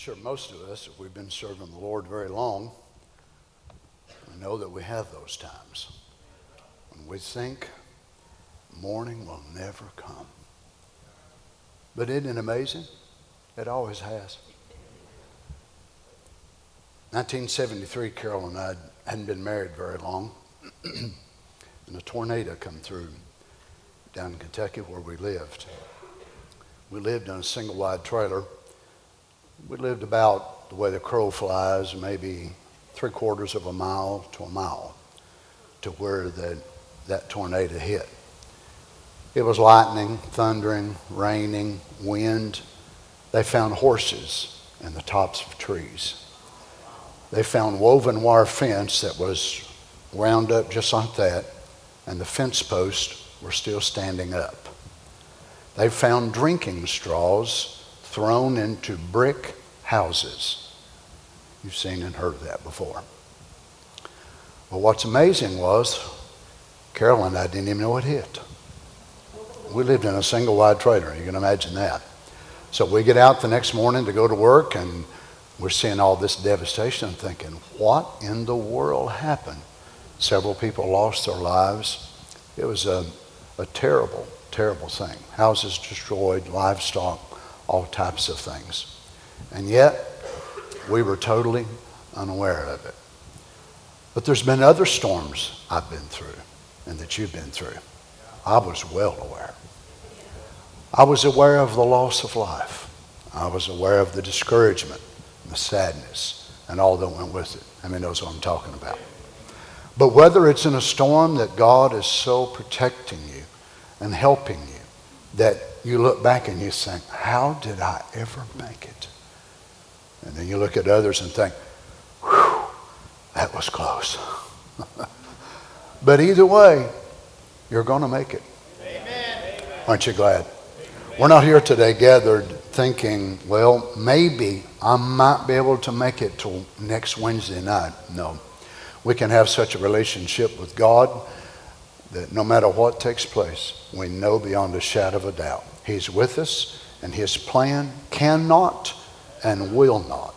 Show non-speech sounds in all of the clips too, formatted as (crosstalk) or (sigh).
sure most of us, if we've been serving the Lord very long, we know that we have those times when we think morning will never come. But isn't it amazing? It always has. 1973, Carol and I hadn't been married very long, (clears throat) and a tornado come through down in Kentucky where we lived. We lived in a single wide trailer. We lived about the way the crow flies, maybe three quarters of a mile to a mile to where the, that tornado hit. It was lightning, thundering, raining, wind. They found horses in the tops of trees. They found woven wire fence that was wound up just like that, and the fence posts were still standing up. They found drinking straws thrown into brick houses. You've seen and heard of that before. But what's amazing was Carol and I didn't even know it hit. We lived in a single wide trailer. You can imagine that. So we get out the next morning to go to work, and we're seeing all this devastation and thinking, what in the world happened? Several people lost their lives. It was a, a terrible, terrible thing. Houses destroyed, livestock, all types of things. And yet, we were totally unaware of it. But there's been other storms I've been through and that you've been through. I was well aware. I was aware of the loss of life. I was aware of the discouragement, the sadness, and all that went with it. I mean, knows what I'm talking about. But whether it's in a storm that God is so protecting you and helping you that you look back and you think, how did I ever make it? And then you look at others and think, whew, that was close. (laughs) but either way, you're going to make it. Amen. Aren't you glad? We're not here today gathered thinking, well, maybe I might be able to make it till next Wednesday night. No. We can have such a relationship with God that no matter what takes place, we know beyond a shadow of a doubt He's with us and His plan cannot and will not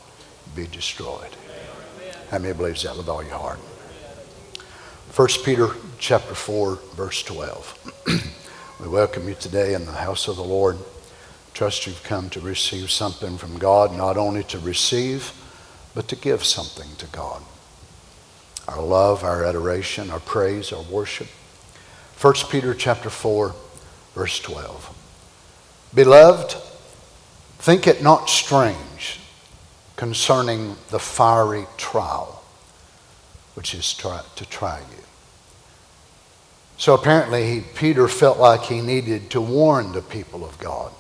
be destroyed. How many believes that with all your heart? 1 Peter chapter 4, verse 12. (clears throat) We welcome you today in the house of the Lord. Trust you've come to receive something from God, not only to receive, but to give something to God. Our love, our adoration, our praise, our worship. 1 Peter chapter 4, verse 12. Beloved, think it not strange concerning the fiery trial which is try, to try you so apparently, he, Peter felt like he needed to warn the people of God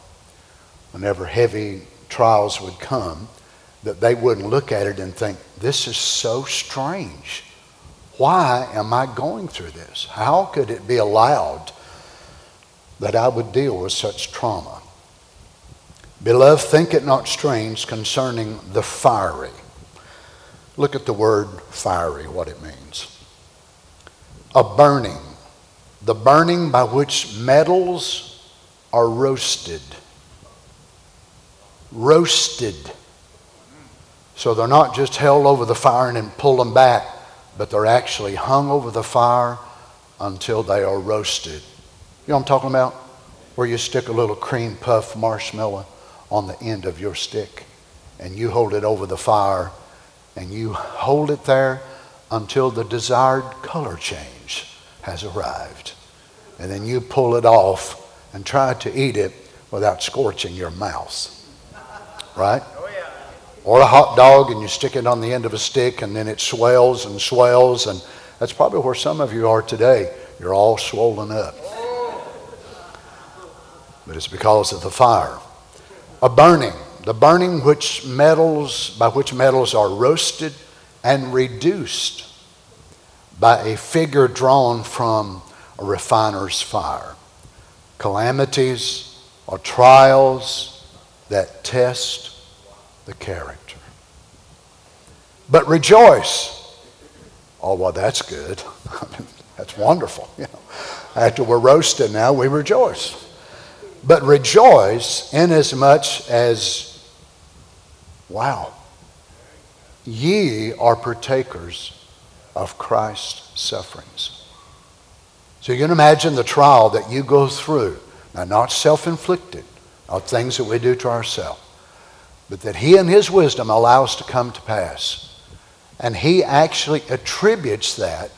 whenever heavy trials would come, that they wouldn't look at it and think, This is so strange. Why am I going through this? How could it be allowed that I would deal with such trauma? Beloved, think it not strange concerning the fiery. Look at the word fiery, what it means. A burning the burning by which metals are roasted. Roasted. So they're not just held over the fire and then pull them back, but they're actually hung over the fire until they are roasted. You know what I'm talking about? Where you stick a little cream puff marshmallow on the end of your stick and you hold it over the fire and you hold it there until the desired color change has arrived. And then you pull it off and try to eat it without scorching your mouth. Right? Or a hot dog and you stick it on the end of a stick and then it swells and swells. And that's probably where some of you are today. You're all swollen up. But it's because of the fire. A burning. The burning which metals, by which metals are roasted and reduced by a figure drawn from a refiner's fire. Calamities or trials that test the character. But rejoice. Oh, well, that's good. (laughs) that's wonderful. You know, after we're roasted now, we rejoice. But rejoice inasmuch as Wow. Ye are partakers of Christ's sufferings. So you can imagine the trial that you go through. Now, not self inflicted, not things that we do to ourselves, but that He in His wisdom allows to come to pass. And He actually attributes that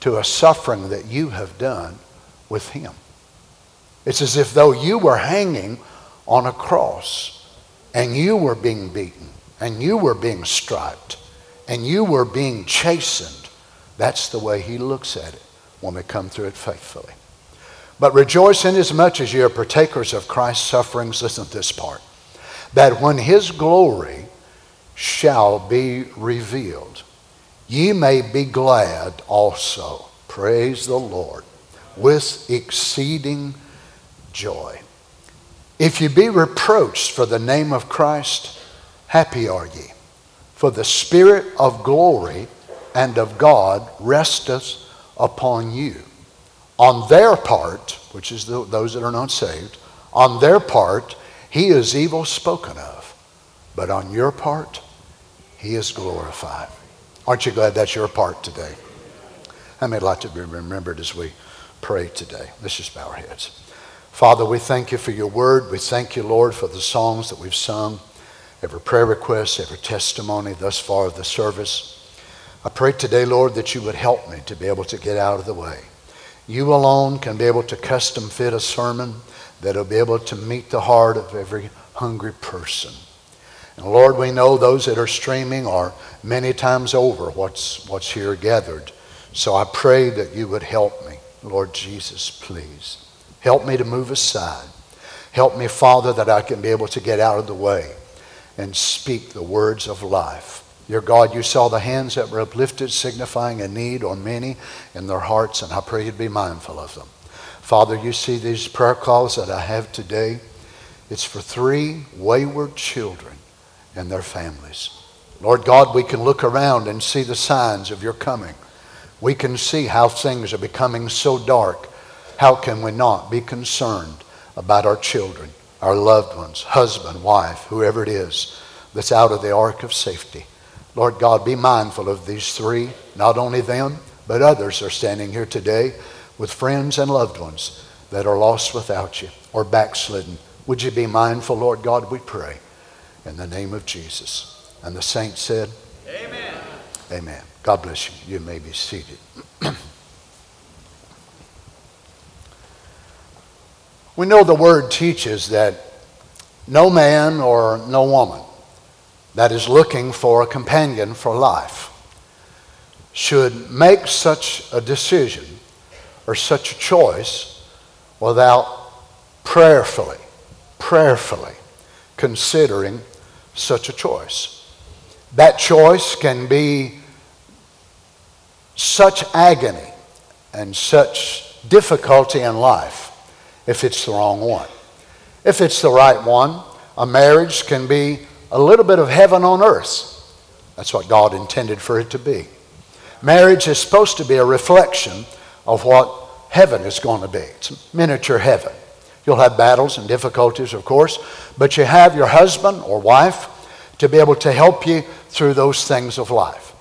to a suffering that you have done with Him. It's as if though you were hanging on a cross and you were being beaten and you were being striped and you were being chastened. That's the way He looks at it when we come through it faithfully. But rejoice inasmuch as ye are partakers of Christ's sufferings. Listen to this part. That when his glory shall be revealed, ye may be glad also. Praise the Lord. With exceeding joy. If ye be reproached for the name of Christ, happy are ye. For the Spirit of glory and of God resteth upon you. On their part, which is the, those that are not saved, on their part, he is evil spoken of. But on your part, he is glorified. Aren't you glad that's your part today? I may like to be remembered as we pray today. Let's just bow our heads. Father, we thank you for your word. We thank you, Lord, for the songs that we've sung, every prayer request, every testimony thus far of the service. I pray today, Lord, that you would help me to be able to get out of the way. You alone can be able to custom fit a sermon that'll be able to meet the heart of every hungry person. And Lord, we know those that are streaming are many times over what's, what's here gathered. So I pray that you would help me. Lord Jesus, please. Help me to move aside. Help me, Father, that I can be able to get out of the way and speak the words of life. Your God, you saw the hands that were uplifted, signifying a need on many in their hearts, and I pray you'd be mindful of them. Father, you see these prayer calls that I have today. It's for three wayward children and their families. Lord God, we can look around and see the signs of your coming. We can see how things are becoming so dark. How can we not be concerned about our children, our loved ones, husband, wife, whoever it is that's out of the ark of safety? Lord God, be mindful of these three, not only them, but others are standing here today with friends and loved ones that are lost without you or backslidden. Would you be mindful, Lord God, we pray, in the name of Jesus. And the saints said, Amen. Amen. God bless you. You may be seated. (clears throat) we know the word teaches that no man or no woman that is looking for a companion for life should make such a decision or such a choice without prayerfully, prayerfully considering such a choice. That choice can be such agony and such difficulty in life if it's the wrong one. If it's the right one, a marriage can be a little bit of heaven on earth. That's what God intended for it to be. Marriage is supposed to be a reflection of what heaven is going to be. It's miniature heaven. You'll have battles and difficulties, of course, but you have your husband or wife to be able to help you through those things of life.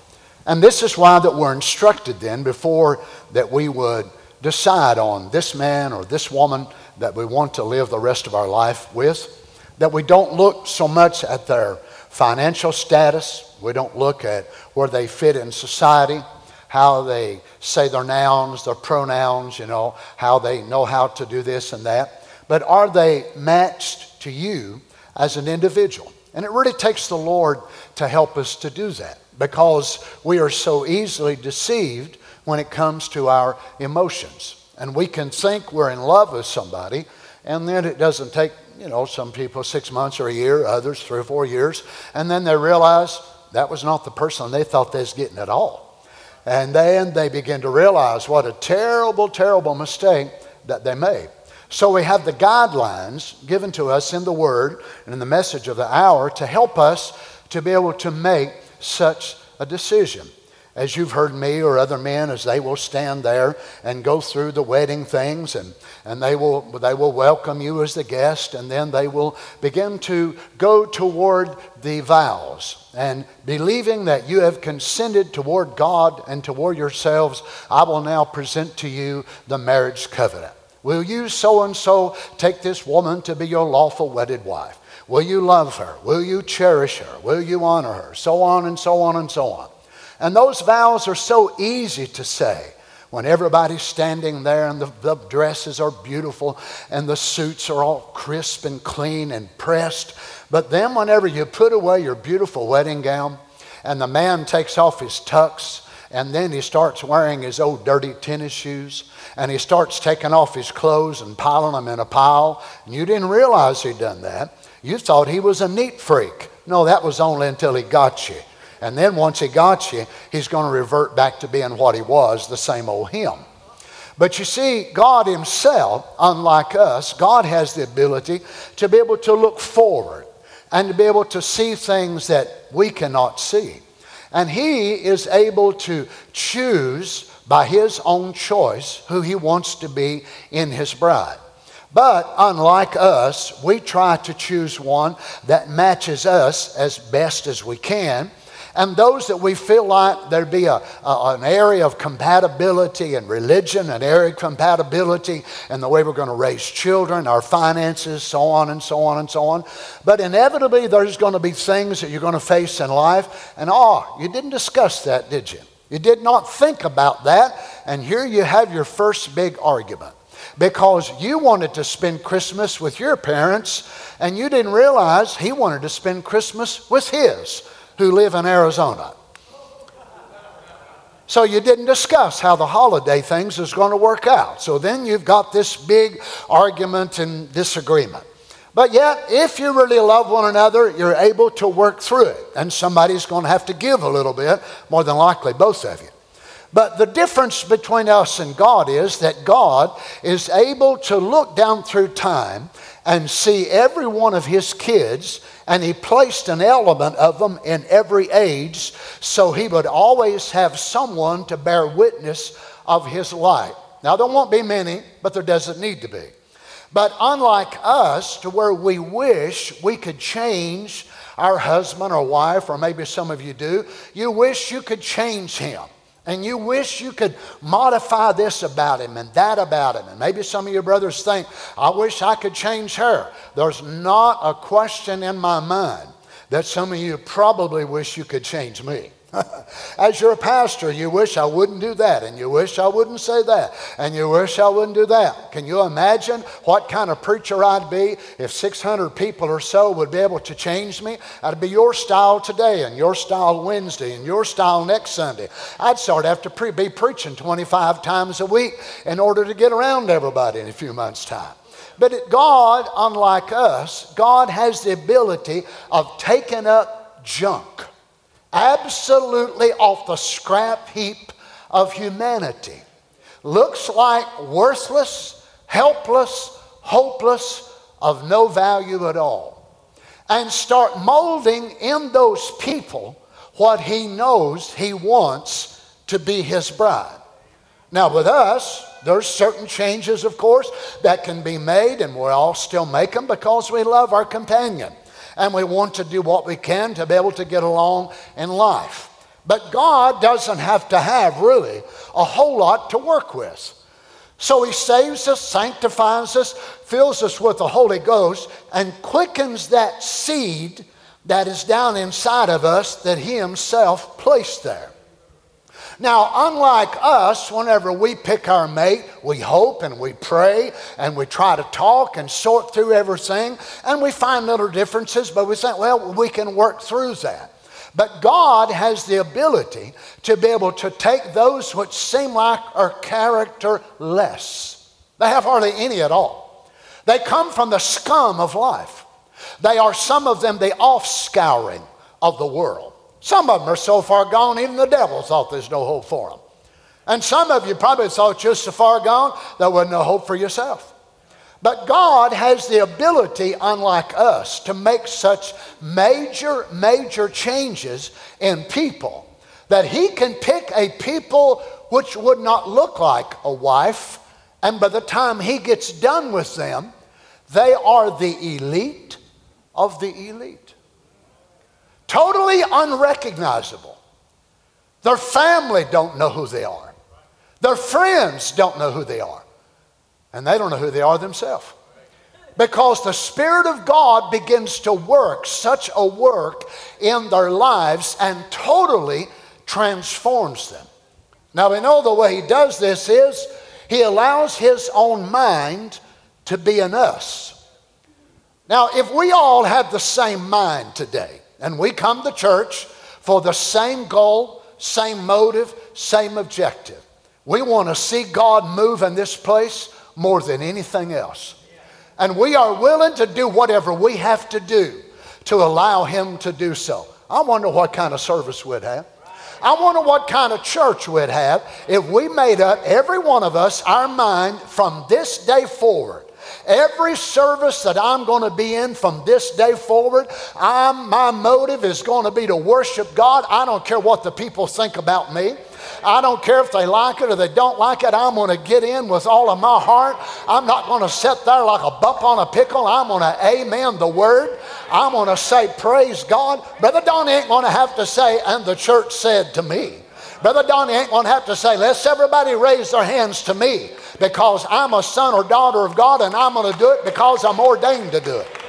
And this is why that we're instructed then before that we would decide on this man or this woman that we want to live the rest of our life with that we don't look so much at their financial status, we don't look at where they fit in society, how they say their nouns, their pronouns, you know, how they know how to do this and that. But are they matched to you as an individual? And it really takes the Lord to help us to do that because we are so easily deceived when it comes to our emotions. And we can think we're in love with somebody, and then it doesn't take you know, some people six months or a year, others three or four years, and then they realize that was not the person they thought they was getting at all. And then they begin to realize what a terrible, terrible mistake that they made. So we have the guidelines given to us in the Word and in the message of the hour to help us to be able to make such a decision. As you've heard me or other men, as they will stand there and go through the wedding things, and, and they, will, they will welcome you as the guest, and then they will begin to go toward the vows. And believing that you have consented toward God and toward yourselves, I will now present to you the marriage covenant. Will you so and so take this woman to be your lawful wedded wife? Will you love her? Will you cherish her? Will you honor her? So on and so on and so on. And those vows are so easy to say when everybody's standing there and the, the, dresses are beautiful and the suits are all crisp and clean and pressed. But then, whenever you put away your beautiful wedding gown and the man takes off his tux and then he starts wearing his old dirty tennis shoes and he starts taking off his clothes and piling them in a pile, and you didn't realize he'd done that. You thought he was a neat freak. No, that was only until he got you. And then once he got you, he's going to revert back to being what he was, the same old him. But you see, God Himself, unlike us, God has the ability to be able to look forward and to be able to see things that we cannot see. And He is able to choose by His own choice who He wants to be in His bride. But unlike us, we try to choose one that matches us as best as we can and those that we feel like there'd be a, a, an area of compatibility in religion, an area of compatibility in the way we're going to raise children, our finances, so on and so on and so on. But inevitably, there's going to be things that you're going to face in life. And oh, you didn't discuss that, did you? You did not think about that. And here you have your first big argument because you wanted to spend Christmas with your parents and you didn't realize he wanted to spend Christmas with his who live in Arizona. So you didn't discuss how the holiday things is going to work out. So then you've got this big argument and disagreement. But yet, if you really love one another, you're able to work through it. And somebody's going to have to give a little bit, more than likely, both of you. But the difference between us and God is that God is able to look down through time and see every one of his kids and he placed an element of them in every age so he would always have someone to bear witness of his life. Now, there won't be many, but there doesn't need to be. But unlike us, to where we wish we could change our husband or wife, or maybe some of you do, you wish you could change him. And you wish you could modify this about him and that about him. And maybe some of your brothers think, I wish I could change her. There's not a question in my mind that some of you probably wish you could change me. (laughs) As your pastor, you wish I wouldn't do that, and you wish I wouldn't say that, and you wish I wouldn't do that. Can you imagine what kind of preacher I'd be if 600 people or so would be able to change me? I'd be your style today, and your style Wednesday, and your style next Sunday. I'd start have to pre- be preaching 25 times a week in order to get around everybody in a few months' time. But God, unlike us, God has the ability of taking up junk absolutely off the scrap heap of humanity. Looks like worthless, helpless, hopeless, of no value at all. And start molding in those people what he knows he wants to be his bride. Now, with us, there's certain changes, of course, that can be made, and we all still make them because we love our companion and we want to do what we can to be able to get along in life. But God doesn't have to have really a whole lot to work with. So He saves us, sanctifies us, fills us with the Holy Ghost, and quickens that seed that is down inside of us that He Himself placed there. Now, unlike us, whenever we pick our mate, we hope and we pray and we try to talk and sort through everything and we find little differences, but we think, well, we can work through that. But God has the ability to be able to take those which seem like are characterless. They have hardly any at all. They come from the scum of life. They are some of them the offscouring of the world. Some of them are so far gone, even the devil thought there's no hope for them. And some of you probably thought you're so far gone, there wasn't no hope for yourself. But God has the ability, unlike us, to make such major, major changes in people that he can pick a people which would not look like a wife, and by the time he gets done with them, they are the elite of the elite. Totally unrecognizable. Their family don't know who they are. Their friends don't know who they are. And they don't know who they are themselves. Because the Spirit of God begins to work such a work in their lives and totally transforms them. Now we know the way He does this is He allows His own mind to be in us. Now, if we all had the same mind today and we come to church for the same goal, same motive, same objective, we want to see God move in this place more than anything else. And we are willing to do whatever we have to do to allow Him to do so. I wonder what kind of service we'd have. I wonder what kind of church we'd have if we made up, every one of us, our mind from this day forward. Every service that I'm going to be in from this day forward, I'm, my motive is going to be to worship God. I don't care what the people think about me. I don't care if they like it or they don't like it. I'm going to get in with all of my heart. I'm not going to sit there like a bump on a pickle. I'm going to amen the word. I'm going to say, Praise God. Brother Donny ain't going to have to say, and the church said to me. Brother Donny ain't going to have to say, Let's everybody raise their hands to me because I'm a son or daughter of God and I'm going to do it because I'm ordained to do it.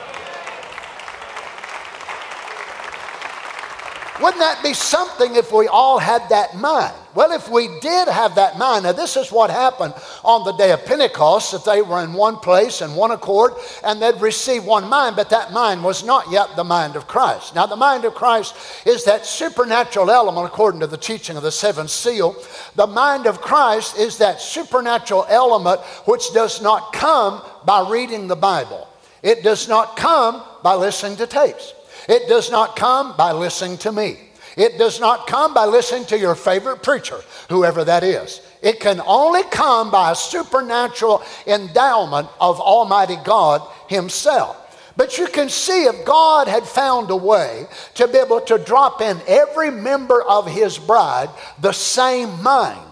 Wouldn't that be something if we all had that mind? Well, if we did have that mind, now this is what happened on the day of Pentecost that they were in one place and one accord and they'd receive one mind, but that mind was not yet the mind of Christ. Now, the mind of Christ is that supernatural element according to the teaching of the seventh seal. The mind of Christ is that supernatural element which does not come by reading the Bible, it does not come by listening to tapes. It does not come by listening to me. It does not come by listening to your favorite preacher, whoever that is. It can only come by a supernatural endowment of Almighty God Himself. But you can see if God had found a way to be able to drop in every member of His bride the same mind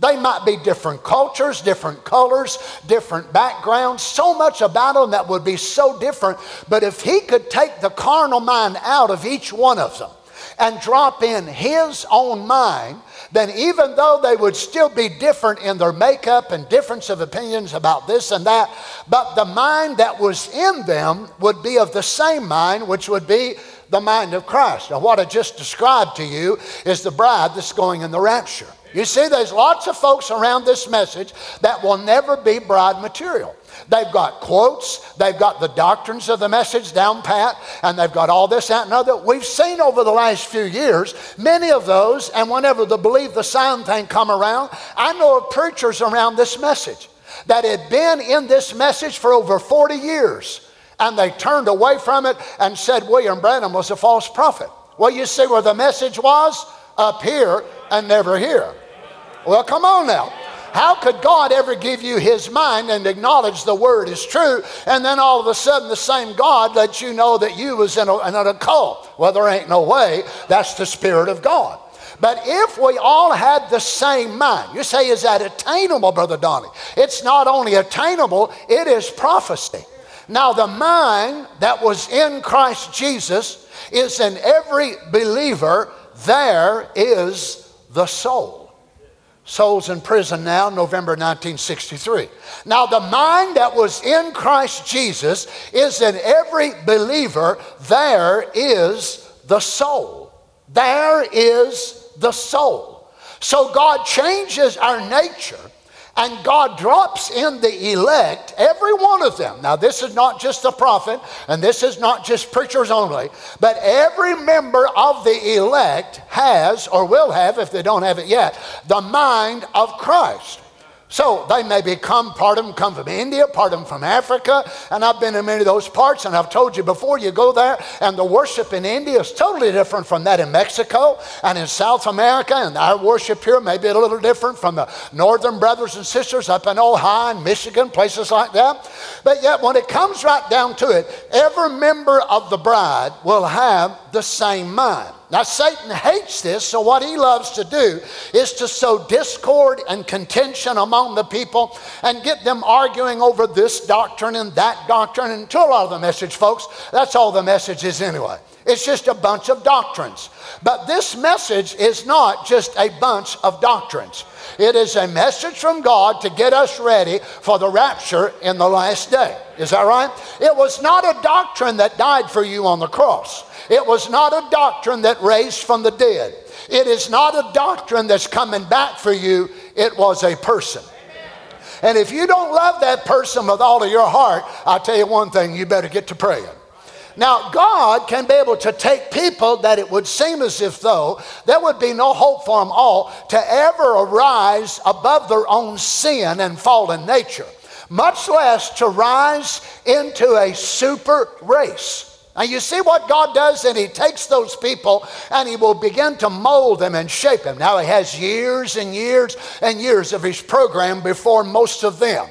they might be different cultures, different colors, different backgrounds, so much about them that would be so different. But if he could take the carnal mind out of each one of them and drop in his own mind, then even though they would still be different in their makeup and difference of opinions about this and that, but the mind that was in them would be of the same mind, which would be the mind of Christ. Now, what I just described to you is the bride that's going in the rapture. You see, there's lots of folks around this message that will never be bride material. They've got quotes, they've got the doctrines of the message down pat, and they've got all this, that, and other. We've seen over the last few years many of those, and whenever the believe the sign thing come around, I know of preachers around this message that had been in this message for over 40 years, and they turned away from it and said William Branham was a false prophet. Well, you see where the message was? Up here and never here. Well, come on now. How could God ever give you his mind and acknowledge the word is true, and then all of a sudden the same God lets you know that you was in, a, in an cult? Well, there ain't no way. That's the Spirit of God. But if we all had the same mind, you say, is that attainable, Brother Donny? It's not only attainable, it is prophecy. Now, the mind that was in Christ Jesus is in every believer, there is the soul. Souls in prison now, November 1963. Now, the mind that was in Christ Jesus is in every believer. There is the soul. There is the soul. So, God changes our nature and God drops in the elect, every one of them. Now, this is not just the prophet, and this is not just preachers only, but every member of the elect has, or will have, if they don't have it yet, the mind of Christ. So they may become, part of them come from India, part of them from Africa, and I've been in many of those parts, and I've told you before, you go there, and the worship in India is totally different from that in Mexico and in South America, and our worship here may be a little different from the northern brothers and sisters up in Ohio and Michigan, places like that. But yet, when it comes right down to it, every member of the bride will have the same mind. Now, Satan hates this, so what he loves to do is to sow discord and contention among the people and get them arguing over this doctrine and that doctrine. And to a lot of the message, folks, that's all the message is anyway. It's just a bunch of doctrines. But this message is not just a bunch of doctrines. It is a message from God to get us ready for the rapture in the last day. Is that right? It was not a doctrine that died for you on the cross. It was not a doctrine that raised from the dead. It is not a doctrine that's coming back for you. It was a person. And if you don't love that person with all of your heart, I'll tell you one thing you better get to praying. Now, God can be able to take people that it would seem as if though there would be no hope for them all to ever arise above their own sin and fallen nature, much less to rise into a super race. Now, you see what God does, and He takes those people and He will begin to mold them and shape them. Now, He has years and years and years of His program before most of them.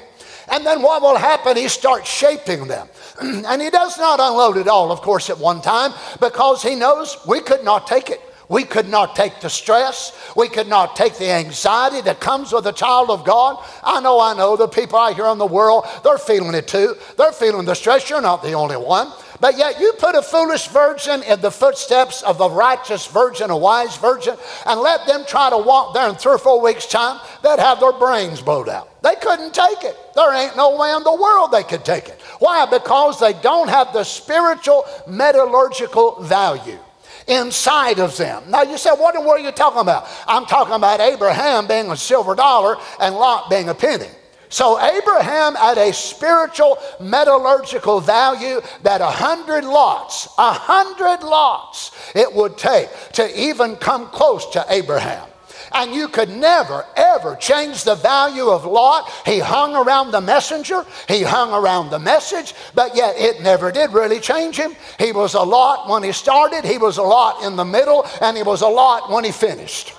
And then what will happen? He starts shaping them. (clears throat) and He does not unload it all, of course, at one time because He knows we could not take it. We could not take the stress. We could not take the anxiety that comes with a child of God. I know, I know, the people out here in the world, they're feeling it too. They're feeling the stress. You're not the only one. But yet you put a foolish virgin in the footsteps of a righteous virgin, a wise virgin, and let them try to walk there in three or four weeks' time, they'd have their brains blowed out. They couldn't take it. There ain't no way in the world they could take it. Why? Because they don't have the spiritual metallurgical value inside of them. Now you say, what in are you talking about? I'm talking about Abraham being a silver dollar and Lot being a penny. So Abraham had a spiritual metallurgical value that a hundred lots, a hundred lots it would take to even come close to Abraham. And you could never, ever change the value of Lot. He hung around the messenger, he hung around the message, but yet it never did really change him. He was a Lot when he started, he was a Lot in the middle, and he was a Lot when he finished.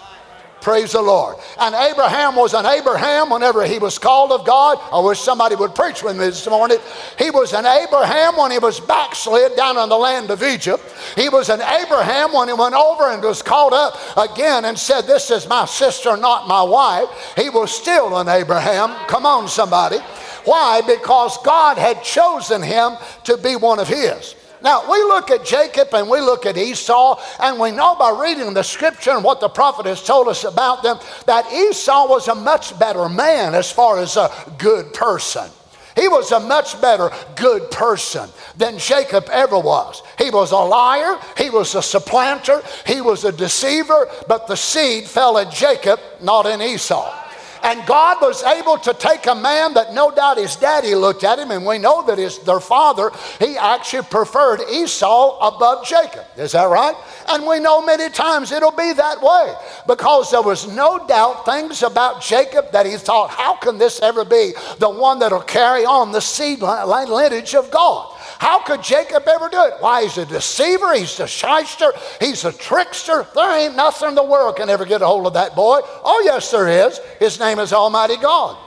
Praise the Lord. And Abraham was an Abraham whenever he was called of God. I wish somebody would preach with me this morning. He was an Abraham when he was backslid down in the land of Egypt. He was an Abraham when he went over and was called up again and said, This is my sister, not my wife. He was still an Abraham. Come on, somebody. Why? Because God had chosen him to be one of his. Now, we look at Jacob and we look at Esau, and we know by reading the scripture and what the prophet has told us about them that Esau was a much better man as far as a good person. He was a much better good person than Jacob ever was. He was a liar, he was a supplanter, he was a deceiver, but the seed fell in Jacob, not in Esau. And God was able to take a man that no doubt his daddy looked at him, and we know that his, their father, he actually preferred Esau above Jacob. Is that right? And we know many times it'll be that way because there was no doubt things about Jacob that he thought, how can this ever be the one that'll carry on the seed lineage of God? How could Jacob ever do it? Why, he's a deceiver, he's a shyster, he's a trickster. There ain't nothing in the world can ever get a hold of that boy. Oh, yes, there is. His name is Almighty God.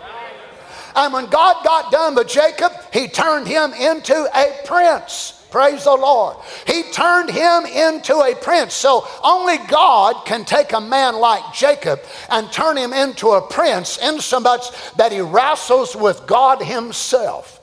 And when God got done with Jacob, he turned him into a prince. Praise the Lord. He turned him into a prince. So only God can take a man like Jacob and turn him into a prince, insomuch that he wrestles with God himself.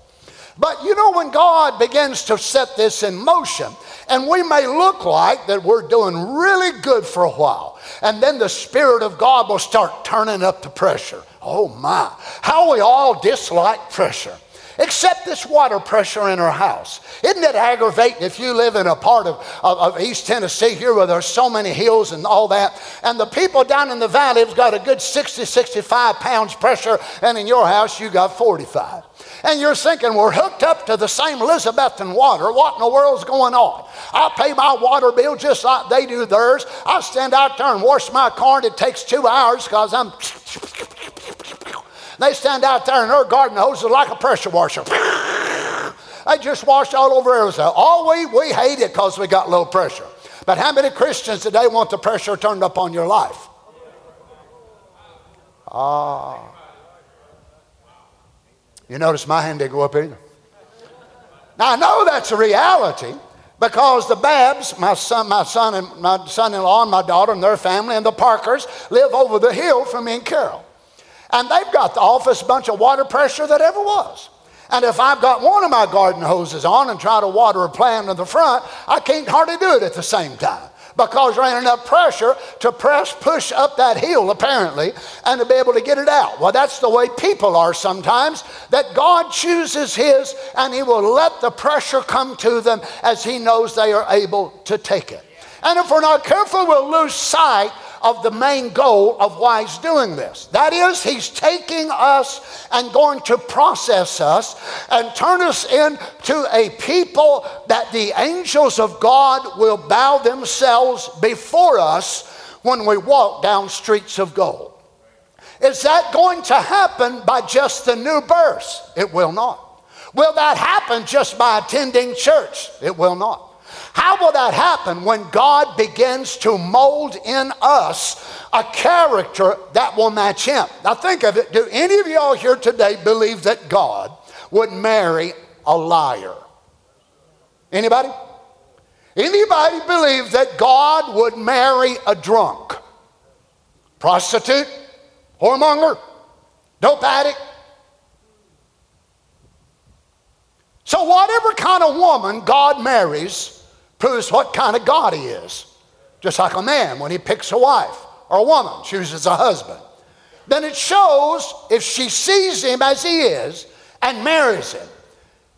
But you know, when God begins to set this in motion, and we may look like that we're doing really good for a while, and then the Spirit of God will start turning up the pressure. Oh my, how we all dislike pressure except this water pressure in our house. Isn't it aggravating if you live in a part of, of, of, East Tennessee here where there's so many hills and all that, and the people down in the valley have got a good 60, 65 pounds pressure, and in your house you got 45. And you're thinking, we're hooked up to the same Elizabethton water. What in the world's going on? I pay my water bill just like they do theirs. I stand out there and wash my car, and it takes two hours because I'm. They stand out there and their garden hose is like a pressure washer. They just wash all over everything. All we, we hate it because we got low pressure. But how many Christians today want the pressure turned up on your life? Ah. You notice my hand didn't go up either. Now I know that's a reality, because the Babs, my son, my son and my son-in-law and my daughter and their family and the Parkers live over the hill from me and Carol. And they've got the office bunch of water pressure that ever was. And if I've got one of my garden hoses on and try to water a plant in the front, I can't hardly do it at the same time because there ain't enough pressure to press, push up that hill, apparently, and to be able to get it out. Well, that's the way people are sometimes, that God chooses His and He will let the pressure come to them as He knows they are able to take it. And if we're not careful, we'll lose sight of the main goal of why he's doing this. That is, he's taking us and going to process us and turn us into a people that the angels of God will bow themselves before us when we walk down streets of gold. Is that going to happen by just the new birth? It will not. Will that happen just by attending church? It will not. How will that happen when God begins to mold in us a character that will match Him? Now, think of it. Do any of y'all here today believe that God would marry a liar? Anybody? Anybody believe that God would marry a drunk, prostitute, whoremonger, dope addict? So, whatever kind of woman God marries, proves what kind of God he is. Just like a man, when he picks a wife or a woman, chooses a husband. Then it shows if she sees him as he is and marries him.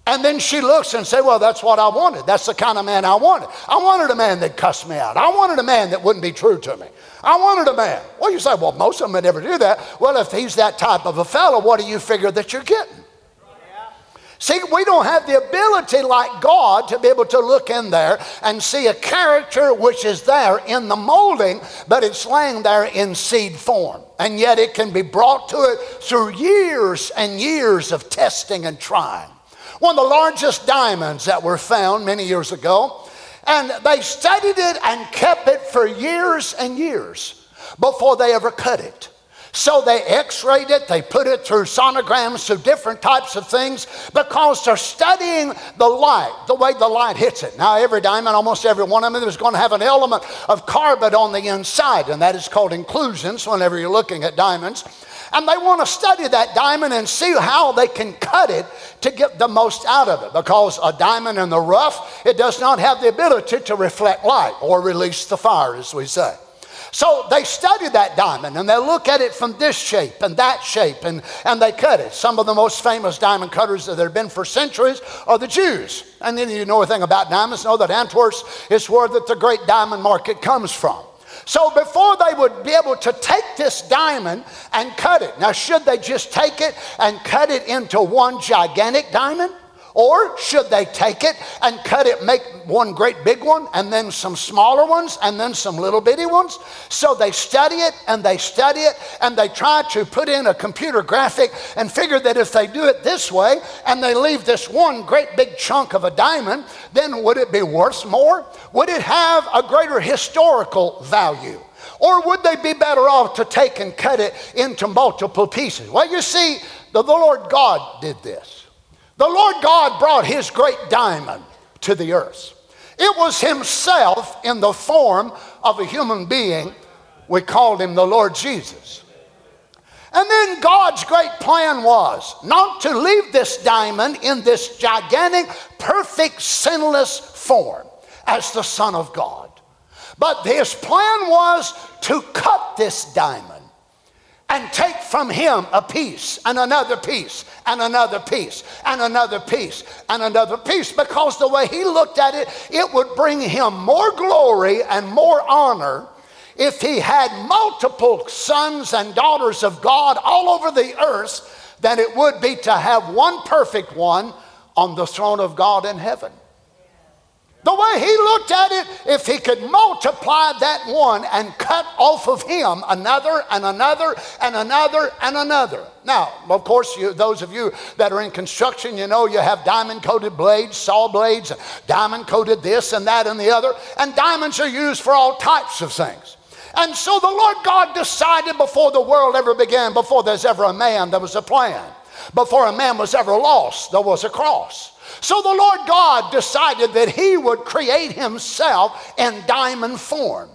And then she looks and says, Well, that's what I wanted. That's the kind of man I wanted. I wanted a man that cussed me out. I wanted a man that wouldn't be true to me. I wanted a man. Well, you say, Well, most of them would never do that. Well, if he's that type of a fellow, what do you figure that you're getting? See, we don't have the ability like God to be able to look in there and see a character which is there in the molding, but it's laying there in seed form. And yet it can be brought to it through years and years of testing and trying. One of the largest diamonds that were found many years ago, and they studied it and kept it for years and years before they ever cut it. So they x rayed it, they put it through sonograms, through different types of things, because they're studying the light, the way the light hits it. Now, every diamond, almost every one of them, is going to have an element of carbon on the inside, and that is called inclusions whenever you're looking at diamonds. And they want to study that diamond and see how they can cut it to get the most out of it. Because a diamond in the rough, it does not have the ability to reflect light or release the fire, as we say. So they study that diamond and they look at it from this shape and that shape and, and they cut it. Some of the most famous diamond cutters that have been for centuries are the Jews. And then you know anything about diamonds, know that Antwerp is where that the great diamond market comes from. So before they would be able to take this diamond and cut it, now should they just take it and cut it into one gigantic diamond? Or should they take it and cut it, make one great big one, and then some smaller ones, and then some little bitty ones? So they study it and they study it and they try to put in a computer graphic and figure that if they do it this way and they leave this one great big chunk of a diamond, then would it be worth more? Would it have a greater historical value? Or would they be better off to take and cut it into multiple pieces? Well, you see, the, Lord God did this. The Lord God brought his great diamond to the earth. It was himself in the form of a human being. We called him the Lord Jesus. And then God's great plan was not to leave this diamond in this gigantic, perfect, sinless form as the Son of God. But his plan was to cut this diamond and take from him a piece and another piece and another piece and another piece and another piece because the way he looked at it, it would bring him more glory and more honor if he had multiple sons and daughters of God all over the earth than it would be to have one perfect one on the throne of God in heaven. The way he looked at it, if he could multiply that one and cut off of him another and another and another and another. Now, of course, you, those of you that are in construction, you know you have diamond coated blades, saw blades, diamond coated this and that and the other, and diamonds are used for all types of things. And so the Lord God decided before the world ever began, before there's ever a man, there was a plan. Before a man was ever lost, there was a cross. So the Lord God decided that He would create Himself in diamond form.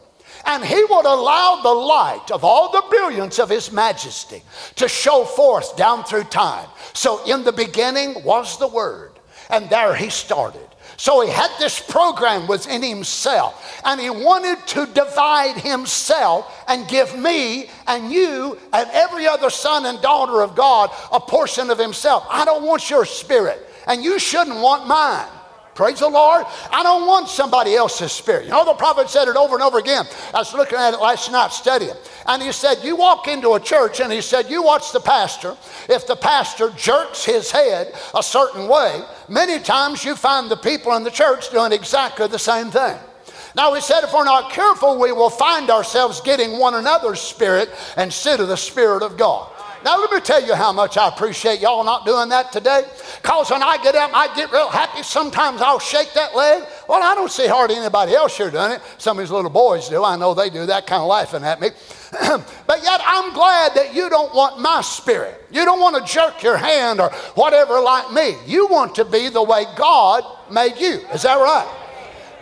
And He would allow the light of all the brilliance of His majesty to show forth down through time. So in the beginning was the Word, and there He started. So he had this program within himself, and he wanted to divide himself and give me and you and every other son and daughter of God a portion of himself. I don't want your spirit, and you shouldn't want mine. Praise the Lord. I don't want somebody else's spirit. You know, the prophet said it over and over again. I was looking at it last night studying. And he said, You walk into a church, and he said, You watch the pastor. If the pastor jerks his head a certain way, many times you find the people in the church doing exactly the same thing. Now, he said, if we're not careful, we will find ourselves getting one another's spirit instead of the Spirit of God. Now, let me tell you how much I appreciate y'all not doing that today. Because when I get up, I get real happy. Sometimes I'll shake that leg. Well, I don't see hardly anybody else here doing it. Some of these little boys do. I know they do that kind of laughing at me. (clears throat) but yet, I'm glad that you don't want my spirit. You don't want to jerk your hand or whatever like me. You want to be the way God made you. Is that right?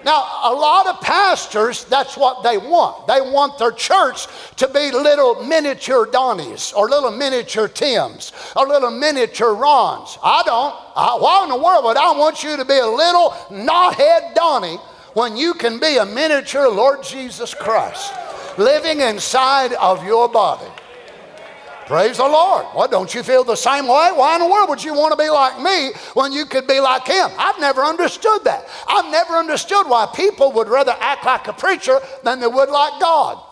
Now, a lot of pastors, that's what they want. They want their church to be little miniature Donnies or little miniature Tims or little miniature Rons. I don't. I, why in the world would I want you to be a little knothead Donny when you can be a miniature Lord Jesus Christ living inside of your body? Praise the Lord. What, don't you feel the same way? Why in the world would you want to be like me when you could be like him? I've never understood that. I've never understood why people would rather act like a preacher than they would like God.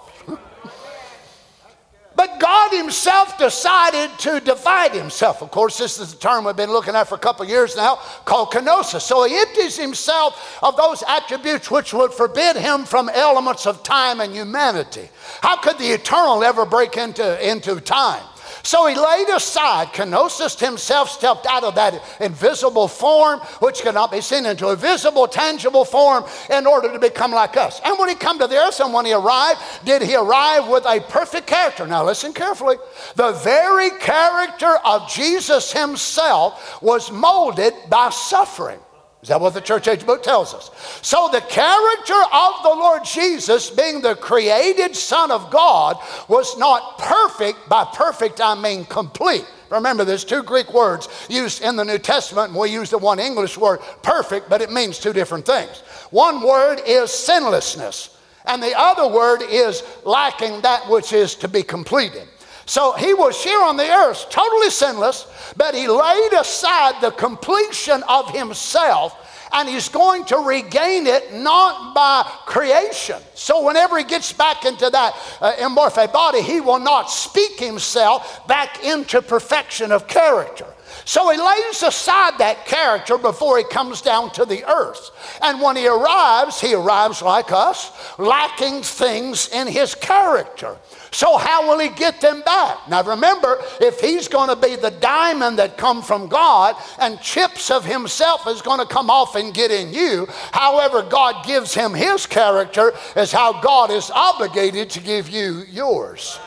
But God Himself decided to divide Himself. Of course, this is the term we've been looking at for a couple years now called kenosis. So He empties Himself of those attributes which would forbid Him from elements of time and humanity. How could the eternal ever break into, into time? So he laid aside, Kenosis himself stepped out of that invisible form, which cannot be seen, into a visible, tangible form in order to become like us. And when he come to the earth and when he arrived, did he arrive with a perfect character? Now listen carefully. The very character of Jesus himself was molded by suffering. Is that what the church age book tells us? So, the character of the Lord Jesus, being the created Son of God, was not perfect. By perfect, I mean complete. Remember, there's two Greek words used in the New Testament, and we use the one English word perfect, but it means two different things. One word is sinlessness, and the other word is lacking that which is to be completed. So he was here on the earth, totally sinless, but he laid aside the completion of himself and he's going to regain it not by creation. So, whenever he gets back into that uh, immortal body, he will not speak himself back into perfection of character. So he lays aside that character before he comes down to the earth. And when he arrives, he arrives like us, lacking things in his character. So, how will he get them back? Now, remember, if he's going to be the diamond that come from God and chips of himself is going to come off and get in you, however, God gives him his character is how God is obligated to give you yours.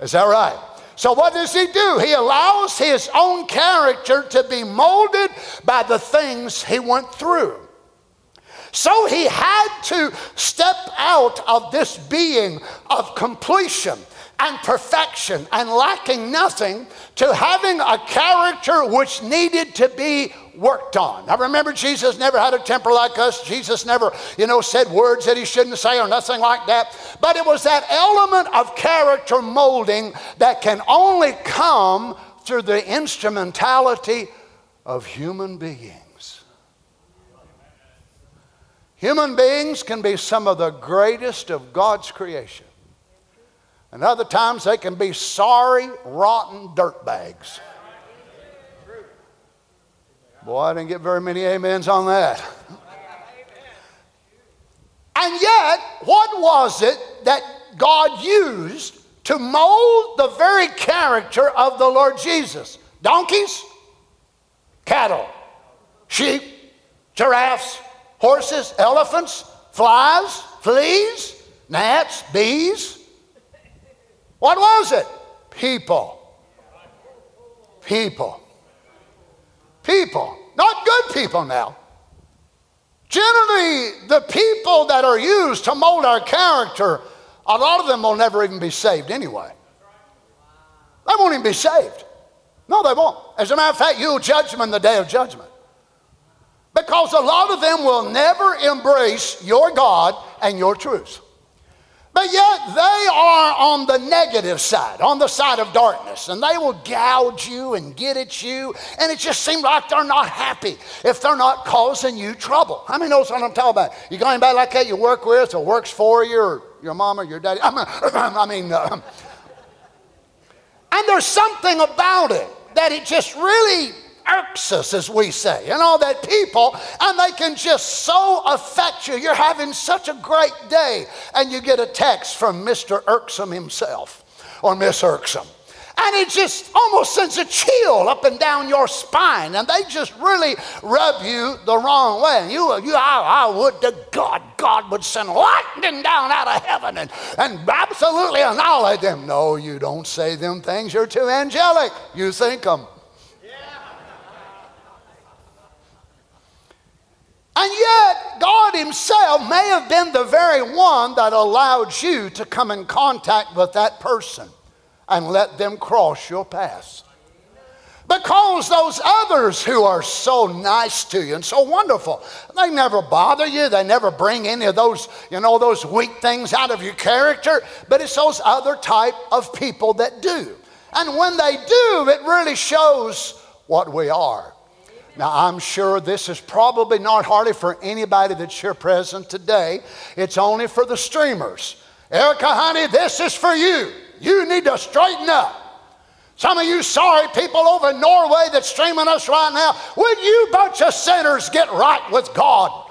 Is that right? So, what does he do? He allows his own character to be molded by the things he went through. So he had to step out of this being of completion and perfection and lacking nothing to having a character which needed to be worked on. Now remember, Jesus never had a temper like us. Jesus never, you know, said words that he shouldn't say or nothing like that. But it was that element of character molding that can only come through the instrumentality of human beings. Human beings can be some of the greatest of God's creation. And other times they can be sorry, rotten dirtbags. Boy, I didn't get very many amens on that. And yet, what was it that God used to mold the very character of the Lord Jesus? Donkeys, cattle, sheep, giraffes, horses, elephants, flies, fleas, gnats, bees. What was it? People. People. people, not good people now. Generally, the people that are used to mold our character, a lot of them will never even be saved anyway. They won't even be saved. No, they won't. As a matter of fact, you'll judge them in the day of judgment. Because a lot of them will never embrace your God and your truth. But yet they are on the negative side, on the side of darkness, and they will gouge you and get at you, and it just seems like they're not happy if they're not causing you trouble. How many knows what I'm talking about? You got anybody like that you work with or works for you, or your mama, your daddy? I mean, (clears throat) I mean uh, (clears throat) and there's something about it that it just really irks us, as we say. You know, that people, and they can just so affect you. You're having such a great day, and you get a text from Mr. Irksome himself or Miss Irksome. And it just almost sends a chill up and down your spine, and they just really rub you the wrong way. And you, you I, I would to God, God would send lightning down out of heaven and, and absolutely annihilate them. No, you don't say them things. You're too angelic. You think them. And yet, God Himself may have been the very one that allowed you to come in contact with that person and let them cross your path. Because those others who are so nice to you and so wonderful, they never bother you. They never bring any of those, you know, those weak things out of your character. But it's those other type of people that do. And when they do, it really shows what we are. Now, I'm sure this is probably not hardly for anybody that's here present today. It's only for the streamers. Erica, honey, this is for you. You need to straighten up. Some of you sorry people over in Norway that's streaming us right now, would you bunch of sinners get right with God?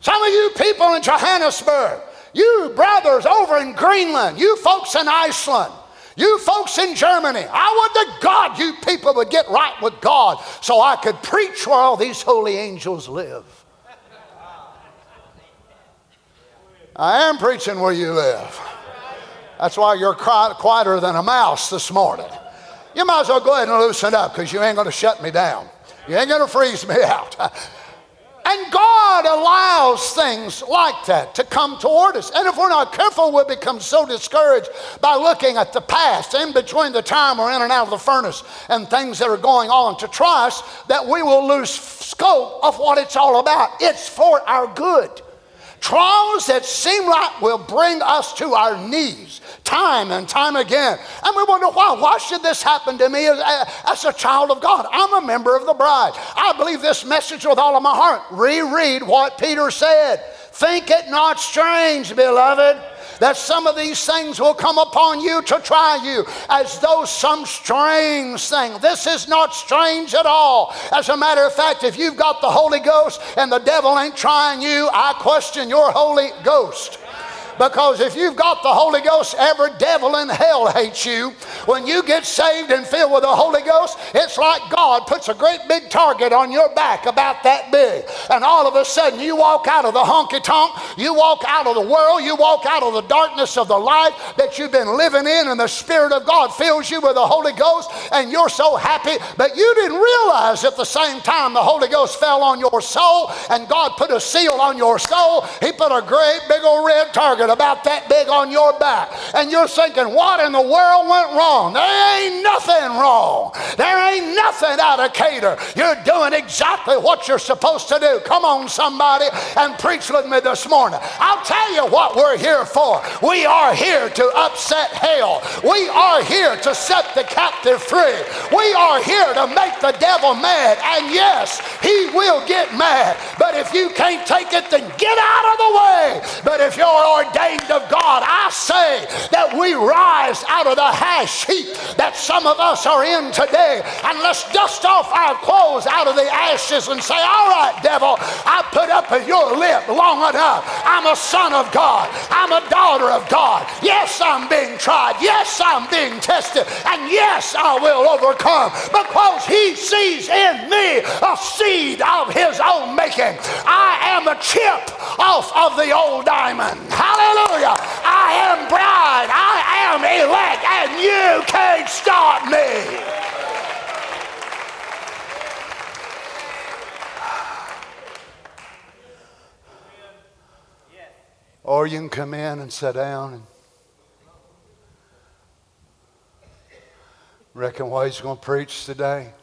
Some of you people in Johannesburg, you brothers over in Greenland, you folks in Iceland, you folks in Germany, I would to God you people would get right with God so I could preach where all these holy angels live. I am preaching where you live. That's why you're quieter than a mouse this morning. You might as well go ahead and loosen up because you ain't going to shut me down. You ain't going to freeze me (laughs) out. And God allows things like that to come toward us. And if we're not careful, we'll become so discouraged by looking at the past, in between the time we're in and out of the furnace and things that are going on to try us, that we will lose scope of what it's all about. It's for our good. Trials that seem like will bring us to our knees time and time again. And we wonder why. Why should this happen to me as, as a child of God? I'm a member of the bride. I believe this message with all of my heart. Reread what Peter said. Think it not strange, beloved that some of these things will come upon you to try you as though some strange thing. This is not strange at all. As a matter of fact, if you've got the Holy Ghost and the devil ain't trying you, I question your Holy Ghost. Because if you've got the Holy Ghost, every devil in hell hates you. When you get saved and filled with the Holy Ghost, it's like God puts a great big target on your back about that big. And all of a sudden, you walk out of the honky tonk, you walk out of the world, you walk out of the darkness of the life that you've been living in, and the Spirit of God fills you with the Holy Ghost, and you're so happy. But you didn't realize at the same time the Holy Ghost fell on your soul, and God put a seal on your soul. He put a great big old red target about that big on your back. And you're thinking, what in the world went wrong? There ain't nothing wrong. There ain't nothing out of cater. You're doing exactly what you're supposed to do. Come on, somebody, and preach with me this morning. I'll tell you what we're here for. We are here to upset hell. We are here to set the captive free. We are here to make the devil mad. And yes, he will get mad. But if you can't take it, then get out of the way. But if you're ordained, ordained of God. I say that we rise out of the hash heap that some of us are in today and let's dust off our clothes out of the ashes and say, All right, devil, I put up with your lip long enough. I'm a son of God. I'm a daughter of God. Yes, I'm being tried. Yes, I'm being tested. And yes, I will overcome because he sees in me a seed of his own making. I am a chip off of the old diamond. Hallelujah. Hallelujah. I am bride. I am elect, and you can't stop me. Or you can come in and sit down and reckon why he's going to preach today.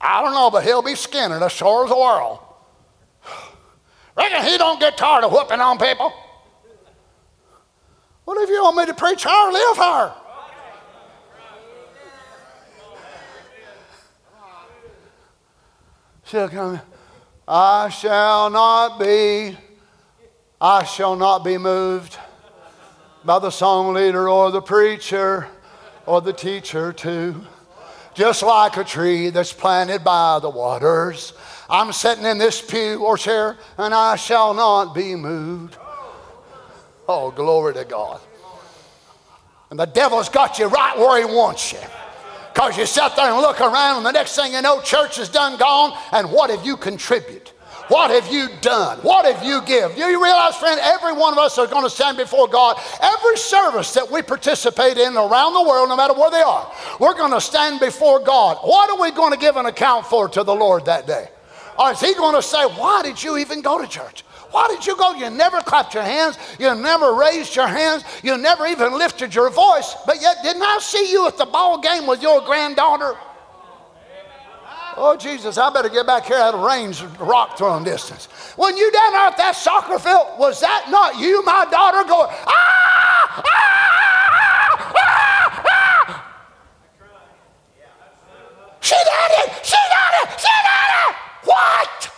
I don't know, but he'll be skinning as sore as a world. Reckon he don't get tired of whooping on people. What if you want me to preach hard, live hard? She'll come. I shall not be, I shall not be moved by the song leader or the preacher or the teacher too. Just like a tree that's planted by the waters. I'm sitting in this pew or chair and I shall not be moved. Oh, glory to God. And the devil's got you right where he wants you. Because you sit there and look around, and the next thing you know, church is done gone. And what have you contributed? What have you done? What have you given? Do you realize, friend, every one of us are going to stand before God. Every service that we participate in around the world, no matter where they are, we're going to stand before God. What are we going to give an account for to the Lord that day? Or is He going to say, Why did you even go to church? Why did you go? You never clapped your hands. You never raised your hands. You never even lifted your voice. But yet, didn't I see you at the ball game with your granddaughter? Oh, Jesus, I better get back here at a range rock throwing distance. When you down there at that soccer field, was that not you, my daughter, going, ah, ah, ah, ah. She did it! She did it! She did it! What?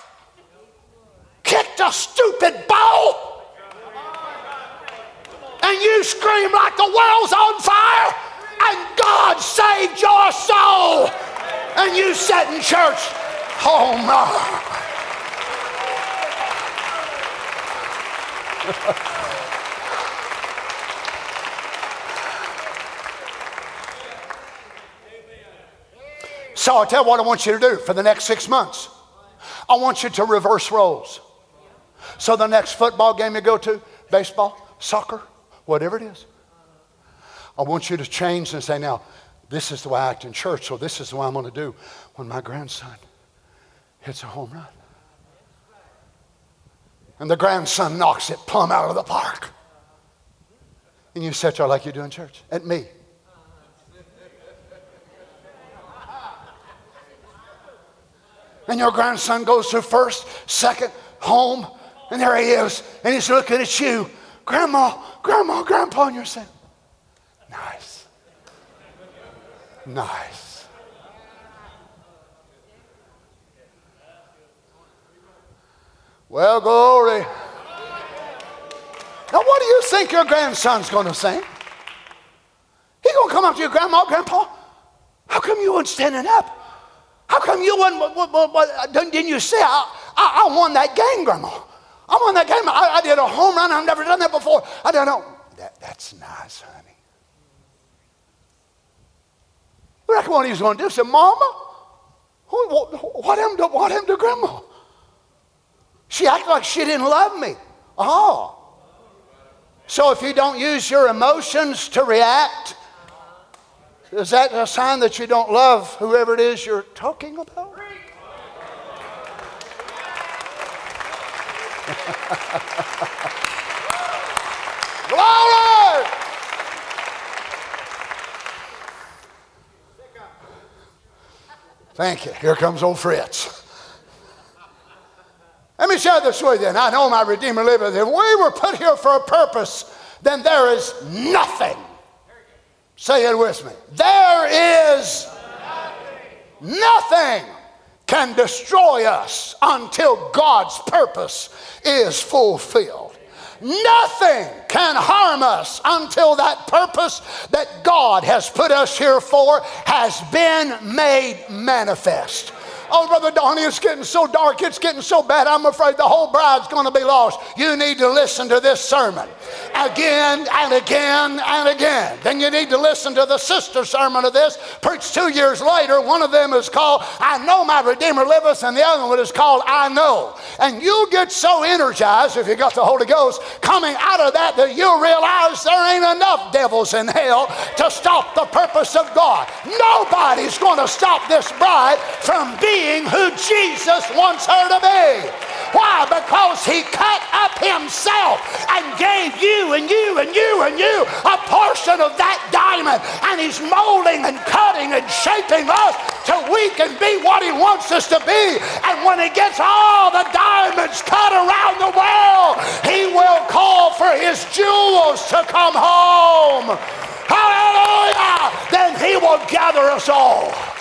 kicked a stupid ball and you scream like the world's on fire and God saved your soul and you sat in church. Oh (laughs) my. so I'll tell you what I want you to do for the next six months. I want you to reverse roles. So the next football game you go to, baseball, soccer, whatever it is, I want you to change and say, now, this is the way I act in church, so this is what I'm going to do when my grandson hits a home run. And the grandson knocks it plumb out of the park. And you sit there like you do in church at me. And your grandson goes to first, second, home, and there he is. And he's looking at you. Grandma, grandma, grandpa. And you're saying, nice. Nice. Well, glory. Now, what do you think your grandson's going to say? He's going to come up to your Grandma, Grandpa. How come you weren't standing up? How come you? What, what, what, uh, didn't you say I, I, I won that game, Grandma? I'm on that game. I, I, did a home run. I've never done that before. I don't know. That, that's nice, honey. I reckon what he was going to do said, Mama, what, what, happened to, what happened to Grandma? She acted like she didn't love me. Oh. So if you don't use your emotions to react, is that a sign that you don't love whoever it is you're talking about? (laughs) Glory! Thank you. Here comes old Fritz. Let me share this with you. And I know my Redeemer liveth. If we were put here for a purpose, then there is nothing. Say it with me. There is nothing. nothing can destroy us until God's purpose is fulfilled. Nothing can harm us until that purpose that God has put us here for has been made manifest. Oh, Brother Donny, it's getting so dark, it's getting so bad, I'm afraid the whole bride's going to be lost. You need to listen to this sermon again and again and again. Then you need to listen to the sister sermon of this, preached two years later. One of them is called I Know My Redeemer Liveth, and the other one is called I Know. And you get so energized, if you got the Holy Ghost, coming out of that, that you realize there ain't enough devils in hell to stop the purpose of God. Nobody's going to stop this bride from being being who Jesus wants her to be. Why? Because he cut up himself and gave you and you and you and you a portion of that diamond. And he's molding and cutting and shaping us till we can be what he wants us to be. And when he gets all the diamonds cut around the world, he will call for his jewels to come home. Hallelujah! Then he will gather us all.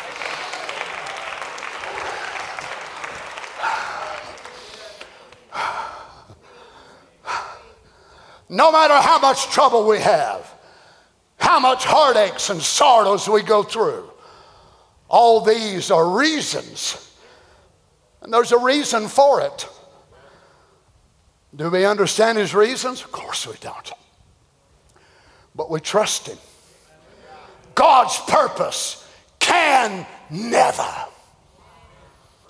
No matter how much trouble we have, how much heartaches and sorrows we go through, all these are reasons. And there's a reason for it. Do we understand his reasons? Of course we don't. But we trust him. God's purpose can never.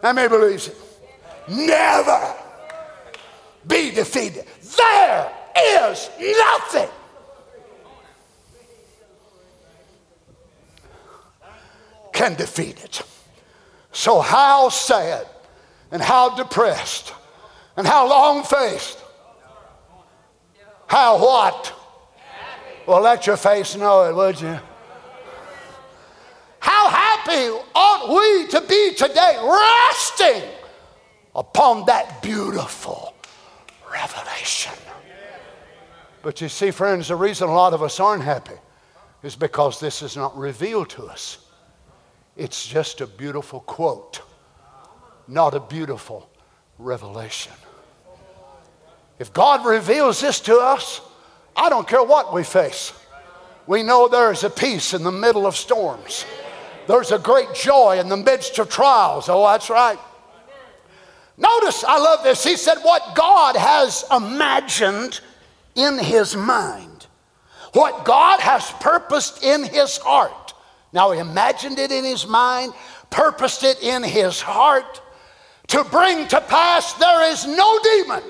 How many believes it? Never be defeated. There is nothing. Can defeat it. So, how sad and how depressed and how long faced? How what? Well, let your face know it, would you? How happy ought we to be today, resting upon that beautiful revelation. But you see, friends, the reason a lot of us aren't happy is because this is not revealed to us. It's just a beautiful quote, not a beautiful revelation. If God reveals this to us, I don't care what we face. We know there is a peace in the middle of storms. There's a great joy in the midst of trials. Oh, that's right. Notice, I love this. He said, What God has imagined in his mind, what God has purposed in his heart. Now, he imagined it in his mind, purposed it in his heart to bring to pass. There is no demon,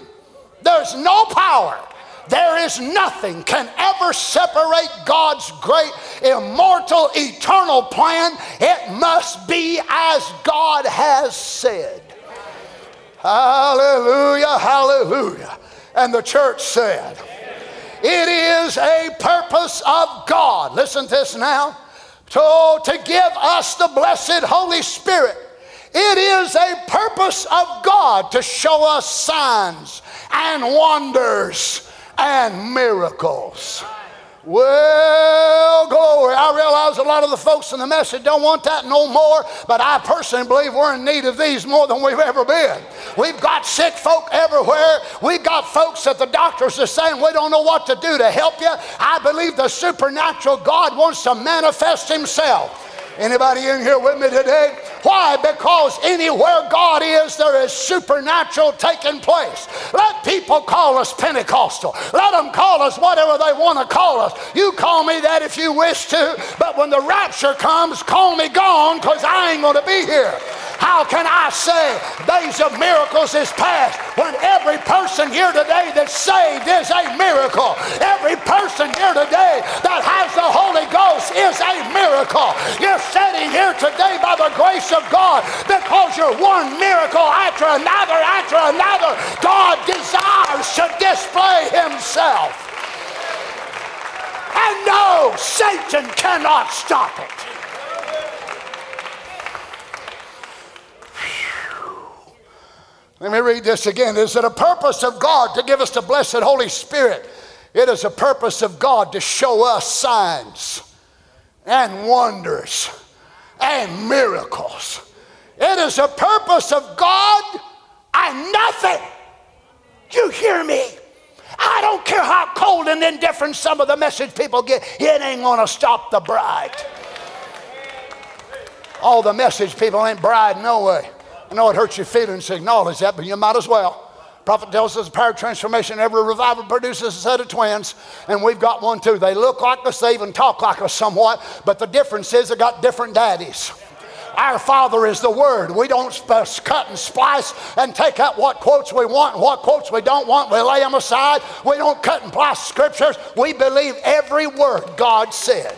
there's no power, there is nothing can ever separate God's great, immortal, eternal plan. It must be as God has said. Hallelujah, hallelujah. And the church said, it is a purpose of God. Listen to this now. To, to give us the blessed Holy Spirit, it is a purpose of God to show us signs and wonders and miracles. Well, glory. I realize a lot of the folks in the message don't want that no more, but I personally believe we're in need of these more than we've ever been. We've got sick folk everywhere. We've got folks that the doctors are saying we don't know what to do to help you. I believe the supernatural God wants to manifest Himself. Anybody in here with me today? Why? Because anywhere God is, there is supernatural taking place. Let people call us Pentecostal. Let them call us whatever they want to call us. You call me that if you wish to, but when the rapture comes, call me gone because I ain't going to be here. How can I say days of miracles is past when every person here today that's saved is a miracle? Every person here today that has the Holy Ghost is a miracle. You're sitting here today by the grace of God because you're one miracle after another after another. God desires to display Himself. And no, Satan cannot stop it. Let me read this again. Is it a purpose of God to give us the blessed Holy Spirit? It is a purpose of God to show us signs and wonders and miracles. It is a purpose of God and nothing. You hear me? I don't care how cold and indifferent some of the message people get, it ain't gonna stop the bride. All the message people ain't bride no way. I know it hurts your feelings to acknowledge that, but you might as well. Prophet tells us power transformation. Every revival produces a set of twins, and we've got one too. They look like us, they even talk like us somewhat, but the difference is they got different daddies. Our Father is the Word. We don't cut and splice and take out what quotes we want and what quotes we don't want. We lay them aside. We don't cut and splice scriptures. We believe every word God said.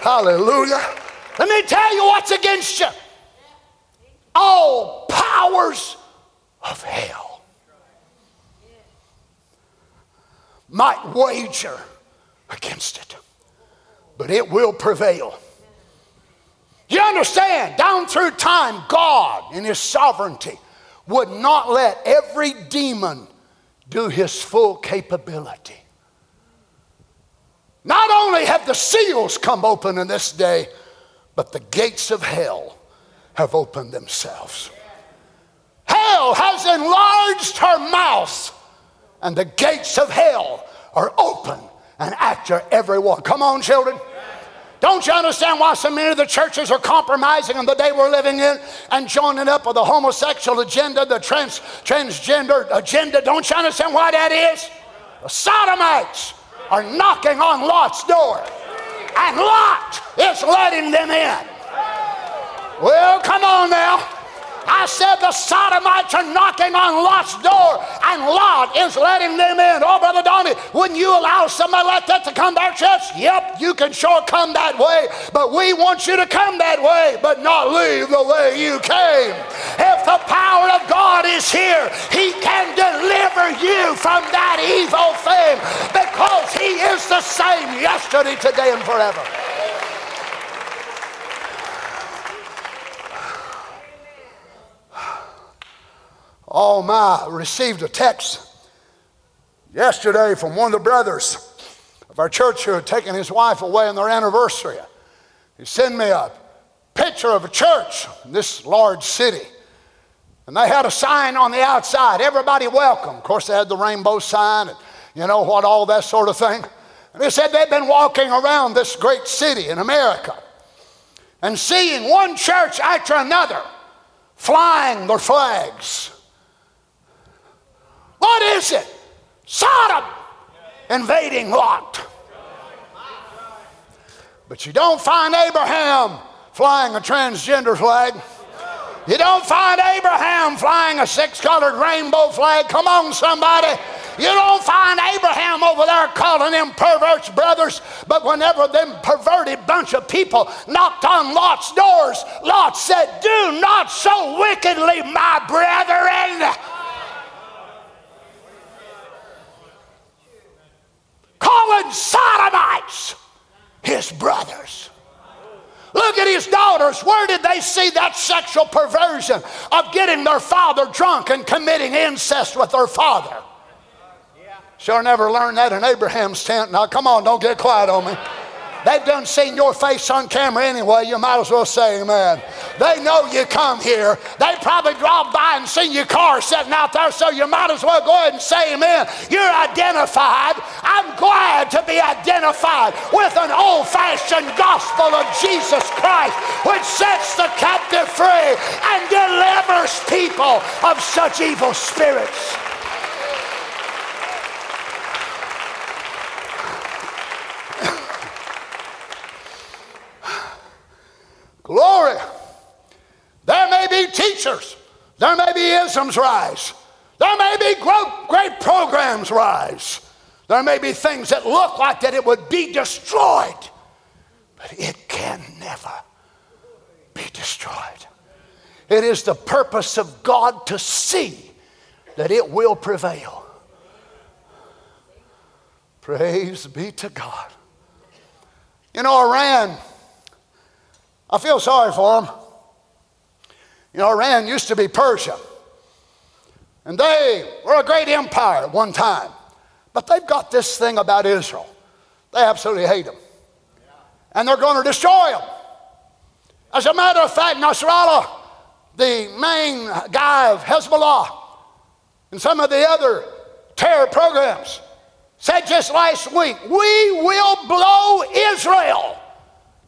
Hallelujah. Let me tell you what's against you. All powers of hell might wager against it, but it will prevail. You understand, down through time, God in His sovereignty would not let every demon do his full capability. Not only have the seals come open in this day, but the gates of hell have opened themselves. Hell has enlarged her mouth, and the gates of hell are open and after everyone. Come on, children. Don't you understand why so many of the churches are compromising on the day we're living in and joining up with the homosexual agenda, the trans, transgender agenda? Don't you understand why that is? The sodomites are knocking on Lot's door, and Lot is letting them in. Well, come on now. I said the Sodomites are knocking on Lot's door and Lot is letting them in. Oh, Brother Donny, wouldn't you allow somebody like that to come to our church? Yep, you can sure come that way, but we want you to come that way, but not leave the way you came. If the power of God is here, He can deliver you from that evil thing because He is the same yesterday, today, and forever. Oh my, received a text yesterday from one of the brothers of our church who had taken his wife away on their anniversary. He sent me a picture of a church in this large city. And they had a sign on the outside, everybody welcome. Of course, they had the rainbow sign and you know what, all that sort of thing. And they said they'd been walking around this great city in America and seeing one church after another flying their flags what is it? Sodom invading Lot. But you don't find Abraham flying a transgender flag. You don't find Abraham flying a six colored rainbow flag. Come on, somebody. You don't find Abraham over there calling them perverts brothers, but whenever them perverted bunch of people knocked on Lot's doors, Lot said, Do not so wickedly, my brethren. Calling sodomites his brothers. Look at his daughters. Where did they see that sexual perversion of getting their father drunk and committing incest with their father? Sure never learned that in Abraham's tent. Now, come on, don't get quiet on me. They've done seen your face on camera anyway. You might as well say amen. They know you come here. They probably drove by and seen your car sitting out there, so you might as well go ahead and say amen. You're identified. I'm glad to be identified with an old fashioned gospel of Jesus Christ, which sets the captive free and delivers people of such evil spirits. Glory. There may be teachers. There may be isms rise. There may be great, programs rise. There may be things that look like that it would be destroyed, but it can never be destroyed. It is the purpose of God to see that it will prevail. Praise be to God. You know, Iran I feel sorry for them. You know, Iran used to be Persia. And they were a great empire at one time. But they've got this thing about Israel. They absolutely hate them. And they're going to destroy them. As a matter of fact, Nasrallah, the main guy of Hezbollah, and some of the other terror programs, said just last week, we will blow Israel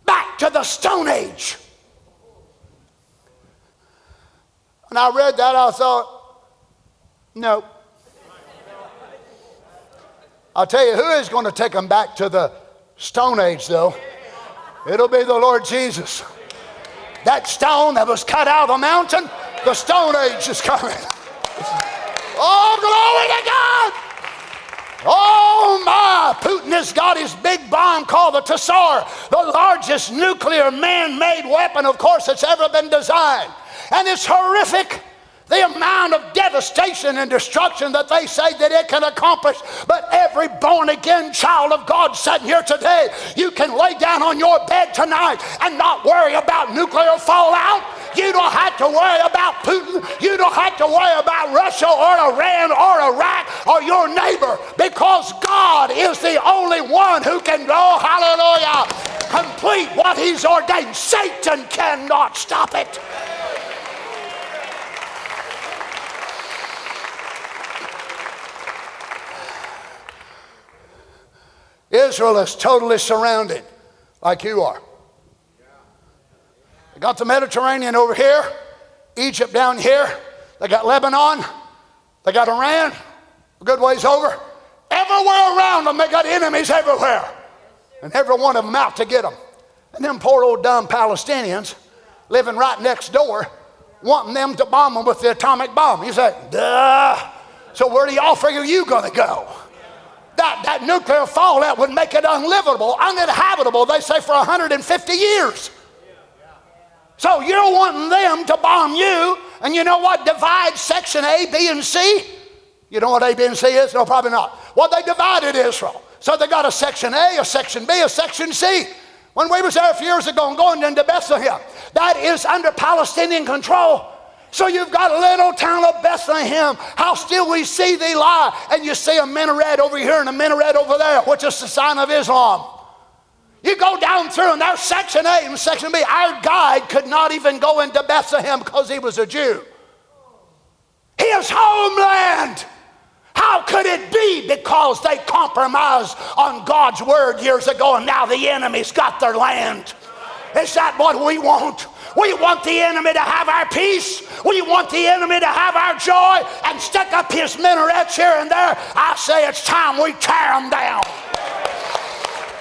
back to the Stone Age. When I read that, I thought, no. I'll tell you who is going to take them back to the Stone Age, though. It'll be the Lord Jesus. That stone that was cut out of the mountain, the Stone Age is coming. (laughs) Oh, glory to God! Oh my, Putin has got his big bomb called the Tsar, the largest nuclear man made weapon, of course, that's ever been designed. And it's horrific the amount of devastation and destruction that they say that it can accomplish. But every born again child of God sitting here today, you can lay down on your bed tonight and not worry about nuclear fallout. You don't have to worry about Putin. You don't have to worry about Russia or Iran or Iraq or your neighbor because God is the only one who can go, hallelujah, complete what He's ordained. Satan cannot stop it. Israel is totally surrounded like you are. They got the Mediterranean over here, Egypt down here, they got Lebanon, they got Iran, a good ways over. Everywhere around them, they got enemies everywhere. And every one of them out to get them. And them poor old dumb Palestinians living right next door, wanting them to bomb them with the atomic bomb. You say, duh. So where do y'all figure you gonna go? That, that nuclear fallout would make it unlivable, uninhabitable, they say, for 150 years. So you're wanting them to bomb you, and you know what divides section A, B, and C? You know what A, B, and C is? No, probably not. Well, they divided Israel. So they got a section A, a section B, a section C. When we was there a few years ago and going into Bethlehem, that is under Palestinian control. So you've got a little town of Bethlehem. How still we see thee lie. And you see a minaret over here and a minaret over there, which is the sign of Islam. You go down through, and there's section A and section B. Our guide could not even go into Bethlehem because he was a Jew. His homeland. How could it be? Because they compromised on God's word years ago, and now the enemy's got their land. Is that what we want? We want the enemy to have our peace. We want the enemy to have our joy and stick up his minarets here and there. I say it's time we tear them down.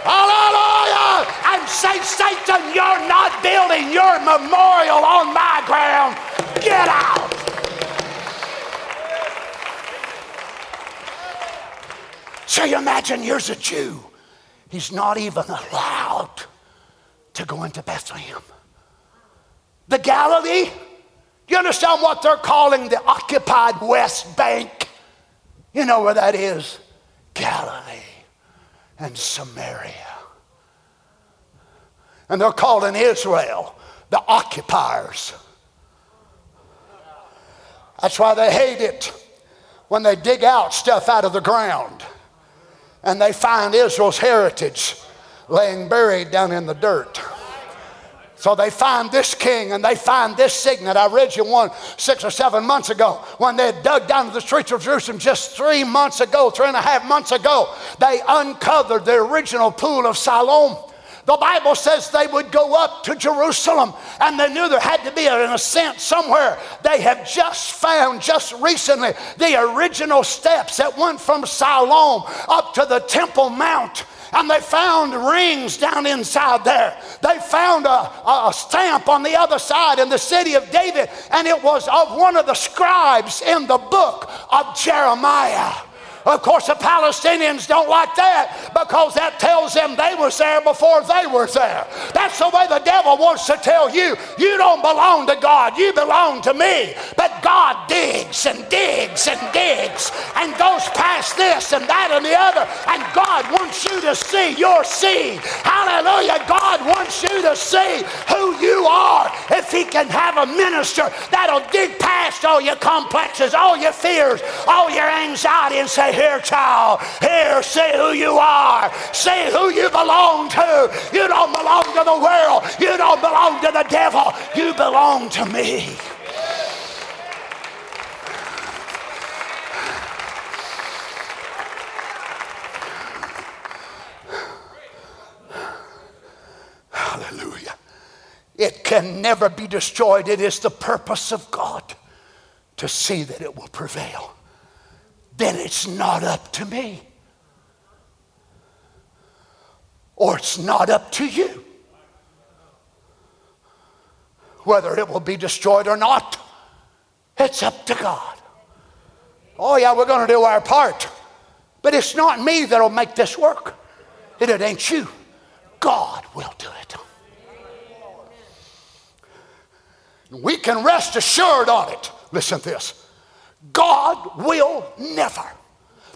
Hallelujah! And say, Satan, you're not building your memorial on my ground. Get out. So you imagine here's a Jew. He's not even allowed to go into Bethlehem the Galilee. Do you understand what they're calling the occupied West Bank? You know where that is? Galilee and Samaria. And they're calling Israel the occupiers. That's why they hate it when they dig out stuff out of the ground and they find Israel's heritage laying buried down in the dirt. So they find this king and they find this signet. I read you one six or seven months ago when they dug down to the streets of Jerusalem just three months ago, three and a half months ago. They uncovered the original pool of Siloam. The Bible says they would go up to Jerusalem and they knew there had to be an ascent somewhere. They have just found, just recently, the original steps that went from Siloam up to the Temple Mount and they found rings down inside there. They found a, a, stamp on the other side in the city of David, and it was of one of the scribes in the book of Jeremiah. Of course, the Palestinians don't like that because that tells them they was there before they were there. That's the way the devil wants to tell you. You don't belong to God, you belong to me. But God digs and digs and digs and goes past this and that and the other. And God wants you to see your seed. Hallelujah. God wants you to see who you are. If He can have a minister that'll dig past all your complexes, all your fears, all your anxiety, and say, here, child. Here, say who you are. Say who you belong to. You don't belong to the world. You don't belong to the devil. You belong to me. Hallelujah. It can never be destroyed. It is the purpose of God to see that it will prevail then it's not up to me. Or it's not up to you. Whether it will be destroyed or not, it's up to God. Oh, yeah, we're going to do our part. But it's not me that'll make this work. It, it ain't you. God will do it. We can rest assured on it. Listen to this God will never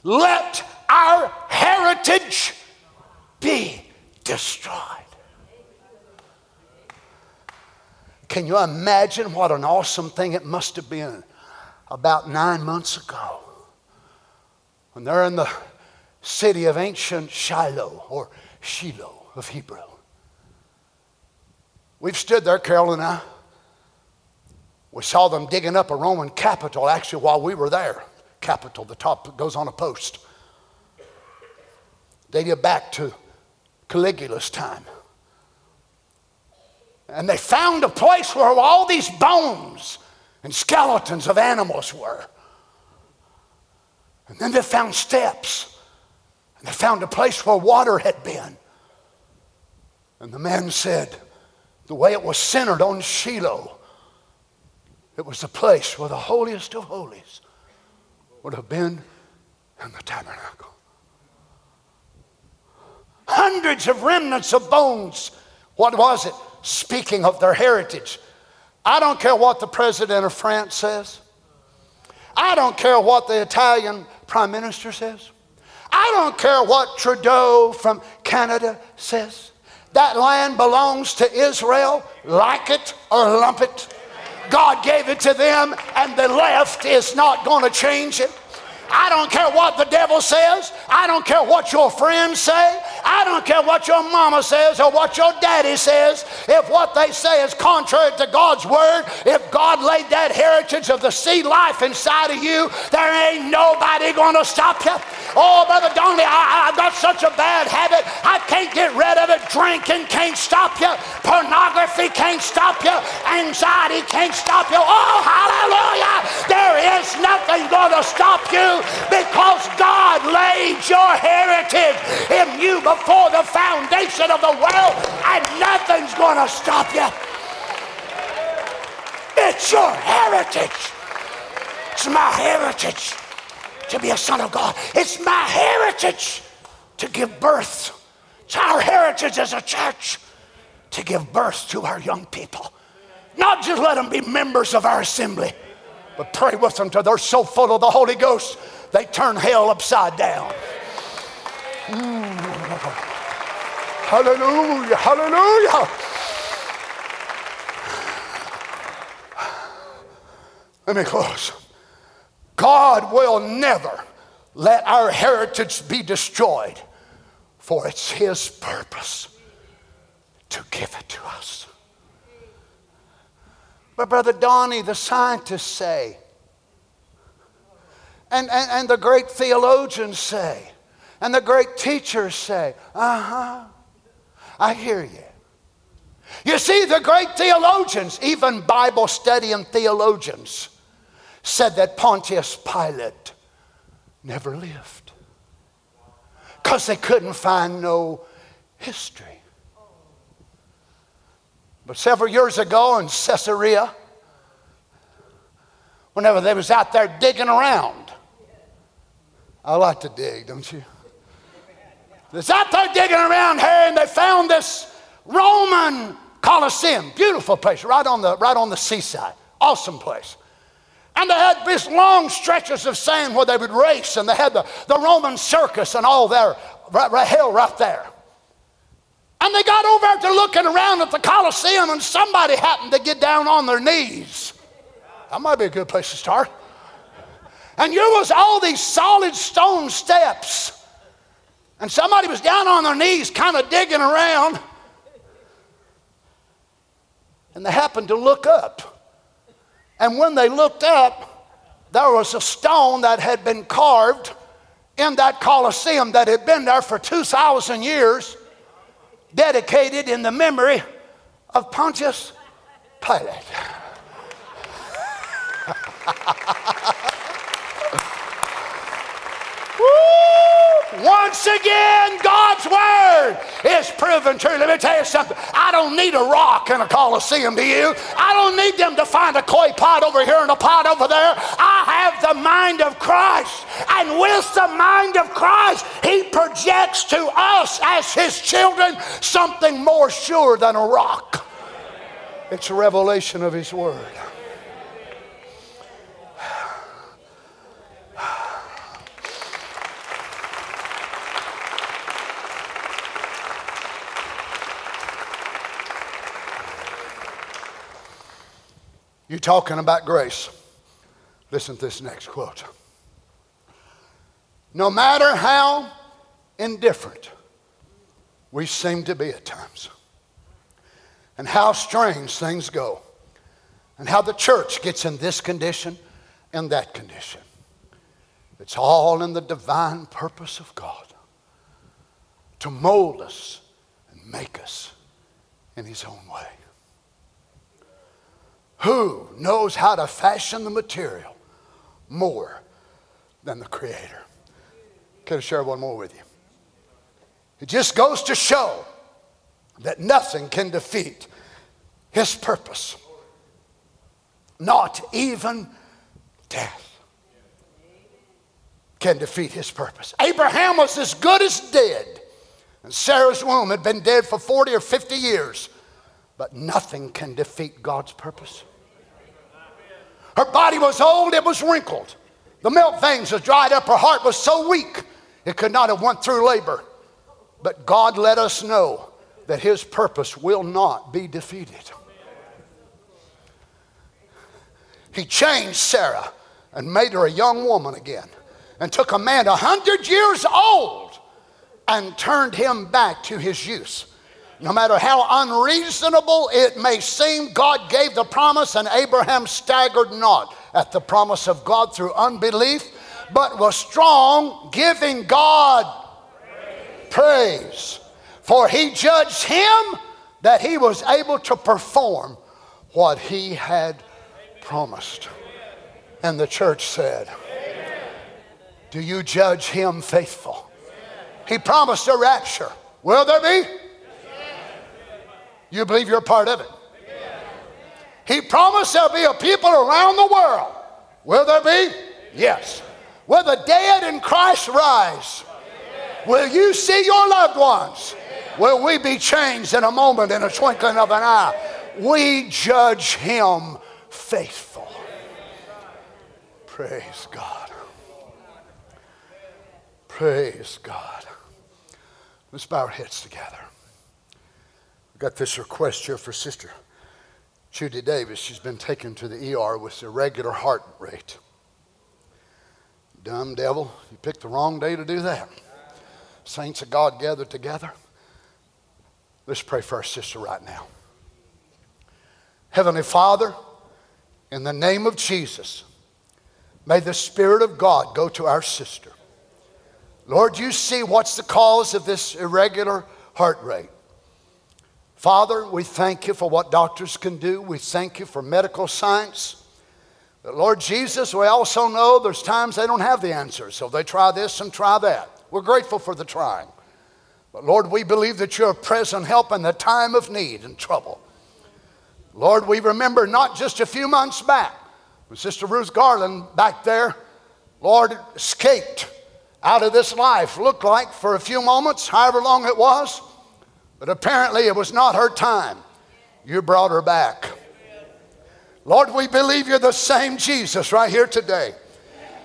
let our heritage be destroyed. Can you imagine what an awesome thing it must have been about nine months ago when they're in the city of ancient Shiloh or Shiloh of Hebrew? We've stood there, Carol and I. We saw them digging up a Roman capital actually while we were there. Capital, the top goes on a post. Dated back to Caligula's time. And they found a place where all these bones and skeletons of animals were. And then they found steps. And they found a place where water had been. And the man said, the way it was centered on Shiloh, it was the place where the holiest of holies would have been in the tabernacle. Hundreds of remnants of bones. What was it? Speaking of their heritage. I don't care what the president of France says. I don't care what the Italian prime minister says. I don't care what Trudeau from Canada says. That land belongs to Israel, like it or lump it. God gave it to them, and the left is not going to change it. I don't care what the devil says. I don't care what your friends say. I don't care what your mama says or what your daddy says. If what they say is contrary to God's word, if God laid that heritage of the seed life inside of you, there ain't nobody going to stop you. Oh, Brother Donny, I, have got such a bad habit. I can't get. Drinking can't stop you. Pornography can't stop you. Anxiety can't stop you. Oh, hallelujah. There is nothing going to stop you because God laid your heritage in you before the foundation of the world, and nothing's going to stop you. It's your heritage. It's my heritage to be a son of God. It's my heritage to give birth. It's our heritage as a church to give birth to our young people. Not just let them be members of our assembly, but pray with them till they're so full of the Holy Ghost they turn hell upside down. Mm. Hallelujah, hallelujah. Let me close. God will never let our heritage be destroyed, for it's His purpose to give it to us. But, Brother Donny, the scientists say and, and, and the great theologians say, and the great teachers say, uh huh, I hear you. You see, the great theologians, even Bible studying theologians, said that Pontius Pilate never lived because they couldn't find no history. But several years ago in Caesarea, whenever they was out there digging around, I like to dig, don't you? It's out there digging around here, and they found this Roman Colosseum, beautiful place, right on the right on the seaside, awesome place. And they had these long stretches of sand where they would race, and they had the, the Roman circus and all their right, right, hell right there. And they got over to looking around at the Colosseum, and somebody happened to get down on their knees. That might be a good place to start. And there was all these solid stone steps. And somebody was down on their knees, kind of digging around. And they happened to look up. And when they looked up, there was a stone that had been carved in that Colosseum that had been there for 2,000 years, dedicated in the memory of Pontius Pilate. (laughs) Once again, God's word is proven true. Let me tell you something. I don't need a rock in a coliseum, do you? I don't need them to find a clay pot over here and a pot over there. I have the mind of Christ. And with the mind of Christ, He projects to us as His children something more sure than a rock. It's a revelation of His Word. You talking about grace? Listen to this next quote. No matter how indifferent we seem to be at times, and how strange things go, and how the church gets in this condition and that condition, it's all in the divine purpose of God to mold us and make us in His own way. Who knows how to fashion the material more than the Creator? Can I share one more with you? It just goes to show that nothing can defeat His purpose, not even death can defeat His purpose. Abraham was as good as dead, and Sarah's womb had been dead for 40 or 50 years, but nothing can defeat God's purpose. Her body was old, it was wrinkled. The milk veins had dried up. Her heart was so weak, it could not have went through labor. But God let us know that his purpose will not be defeated. He changed Sarah and made her a young woman again and took a man a hundred years old and turned him back to his youth. No matter how unreasonable it may seem, God gave the promise, and Abraham staggered not at the promise of God through unbelief, but was strong, giving God praise. praise. For he judged him that he was able to perform what he had promised. And the church said, Do you judge him faithful? He promised a rapture. Will there be? You believe you're part of it? He promised there'll be a people around the world. Will there be? Yes. Will the dead in Christ rise? Will you see your loved ones? Will we be changed in a moment, in a twinkling of an eye? We judge him faithful. Praise God. Praise God. Let's bow our heads together got this request here for Sister Judy Davis. She's been taken to the ER with irregular heart rate. Dumb devil, you picked the wrong day to do that. Saints of God gathered together. Let's pray for our sister right now. Heavenly Father, in the name of Jesus, may the Spirit of God go to our sister. Lord, you see what's the cause of this irregular heart rate. Father, we thank you for what doctors can do. We thank you for medical science. But Lord Jesus, we also know there's times they don't have the answers, so they try this and try that. We're grateful for the trying. But Lord, we believe that you're a present help in the time of need and trouble. Lord, we remember not just a few months back when Sister Ruth Garland back there, Lord, escaped out of this life, looked like for a few moments, however long it was. But apparently it was not her time. You brought her back. Lord, we believe you're the same Jesus right here today.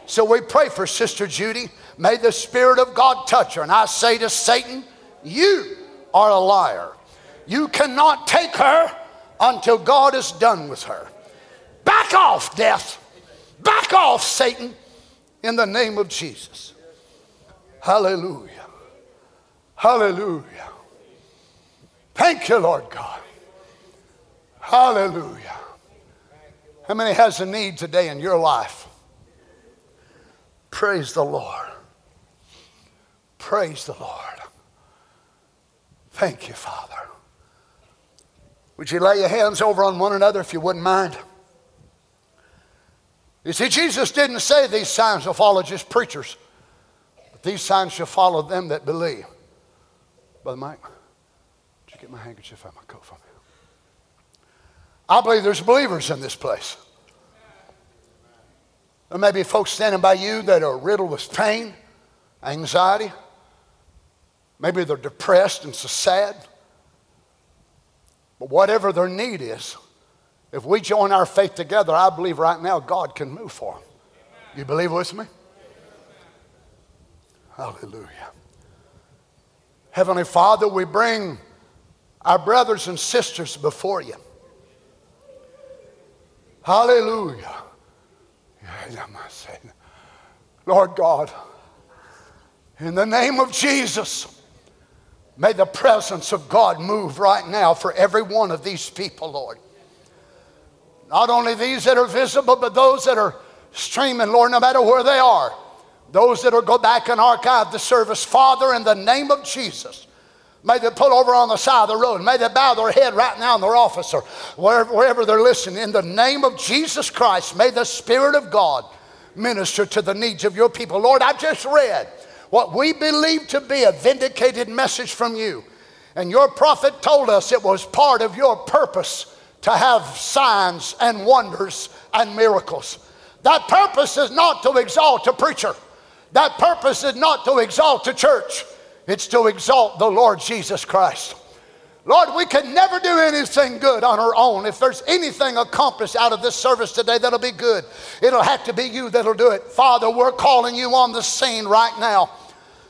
So we pray for Sister Judy. May the Spirit of God touch her. And I say to Satan, You are a liar. You cannot take her until God is done with her. Back off, death. Back off, Satan, in the name of Jesus. Hallelujah. Hallelujah. Thank you, Lord God. Hallelujah. How many has a need today in your life? Praise the Lord. Praise the Lord. Thank you, Father. Would you lay your hands over on one another if you wouldn't mind? You see, Jesus didn't say these signs will follow just preachers, but these signs shall follow them that believe. Brother Mike? Get my handkerchief out of my coat? I believe there's believers in this place. There may be folks standing by you that are riddled with pain, anxiety. Maybe they're depressed and so sad. But whatever their need is, If we join our faith together, I believe right now God can move for them. You believe with me? Hallelujah. Heavenly Father, we bring our brothers and sisters before you. Hallelujah. Lord God, in the name of Jesus, may the presence of God move right now for every one of these people, Lord. Not only these that are visible, but those that are streaming, Lord, no matter where they are. Those that will go back and archive the service, Father, in the name of Jesus. May they pull over on the side of the road. May they bow their head right now in their office or wherever, wherever they're listening. In the name of Jesus Christ, may the Spirit of God minister to the needs of your people. Lord, I just read what we believe to be a vindicated message from you. And your prophet told us it was part of your purpose to have signs and wonders and miracles. That purpose is not to exalt a preacher. That purpose is not to exalt a church. It's to exalt the Lord Jesus Christ. Lord, we can never do anything good on our own. If there's anything accomplished out of this service today that'll be good, it'll have to be you that'll do it. Father, we're calling you on the scene right now.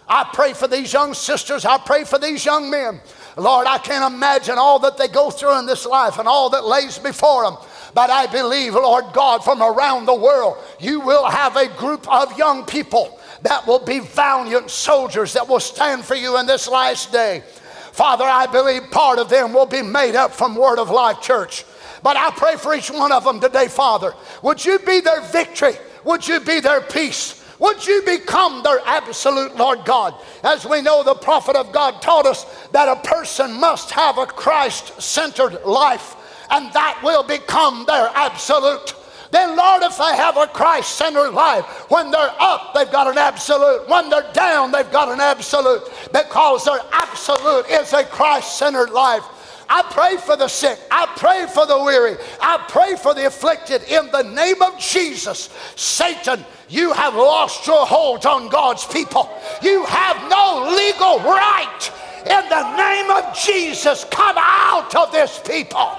I pray for these young sisters. I pray for these young men. Lord, I can't imagine all that they go through in this life and all that lays before them. But I believe, Lord God, from around the world, you will have a group of young people that will be valiant soldiers that will stand for you in this last day. Father, I believe part of them will be made up from Word of Life Church. But I pray for each one of them today, Father. Would you be their victory? Would you be their peace? Would you become their absolute Lord God? As we know, the prophet of God taught us that a person must have a Christ centered life, and that will become their absolute. Then, Lord, if they have a Christ centered life, when they're up, they've got an absolute. When they're down, they've got an absolute because their absolute is a Christ centered life. I pray for the sick. I pray for the weary. I pray for the afflicted in the name of Jesus. Satan, you have lost your hold on God's people. You have no legal right. In the name of Jesus, come out of this people.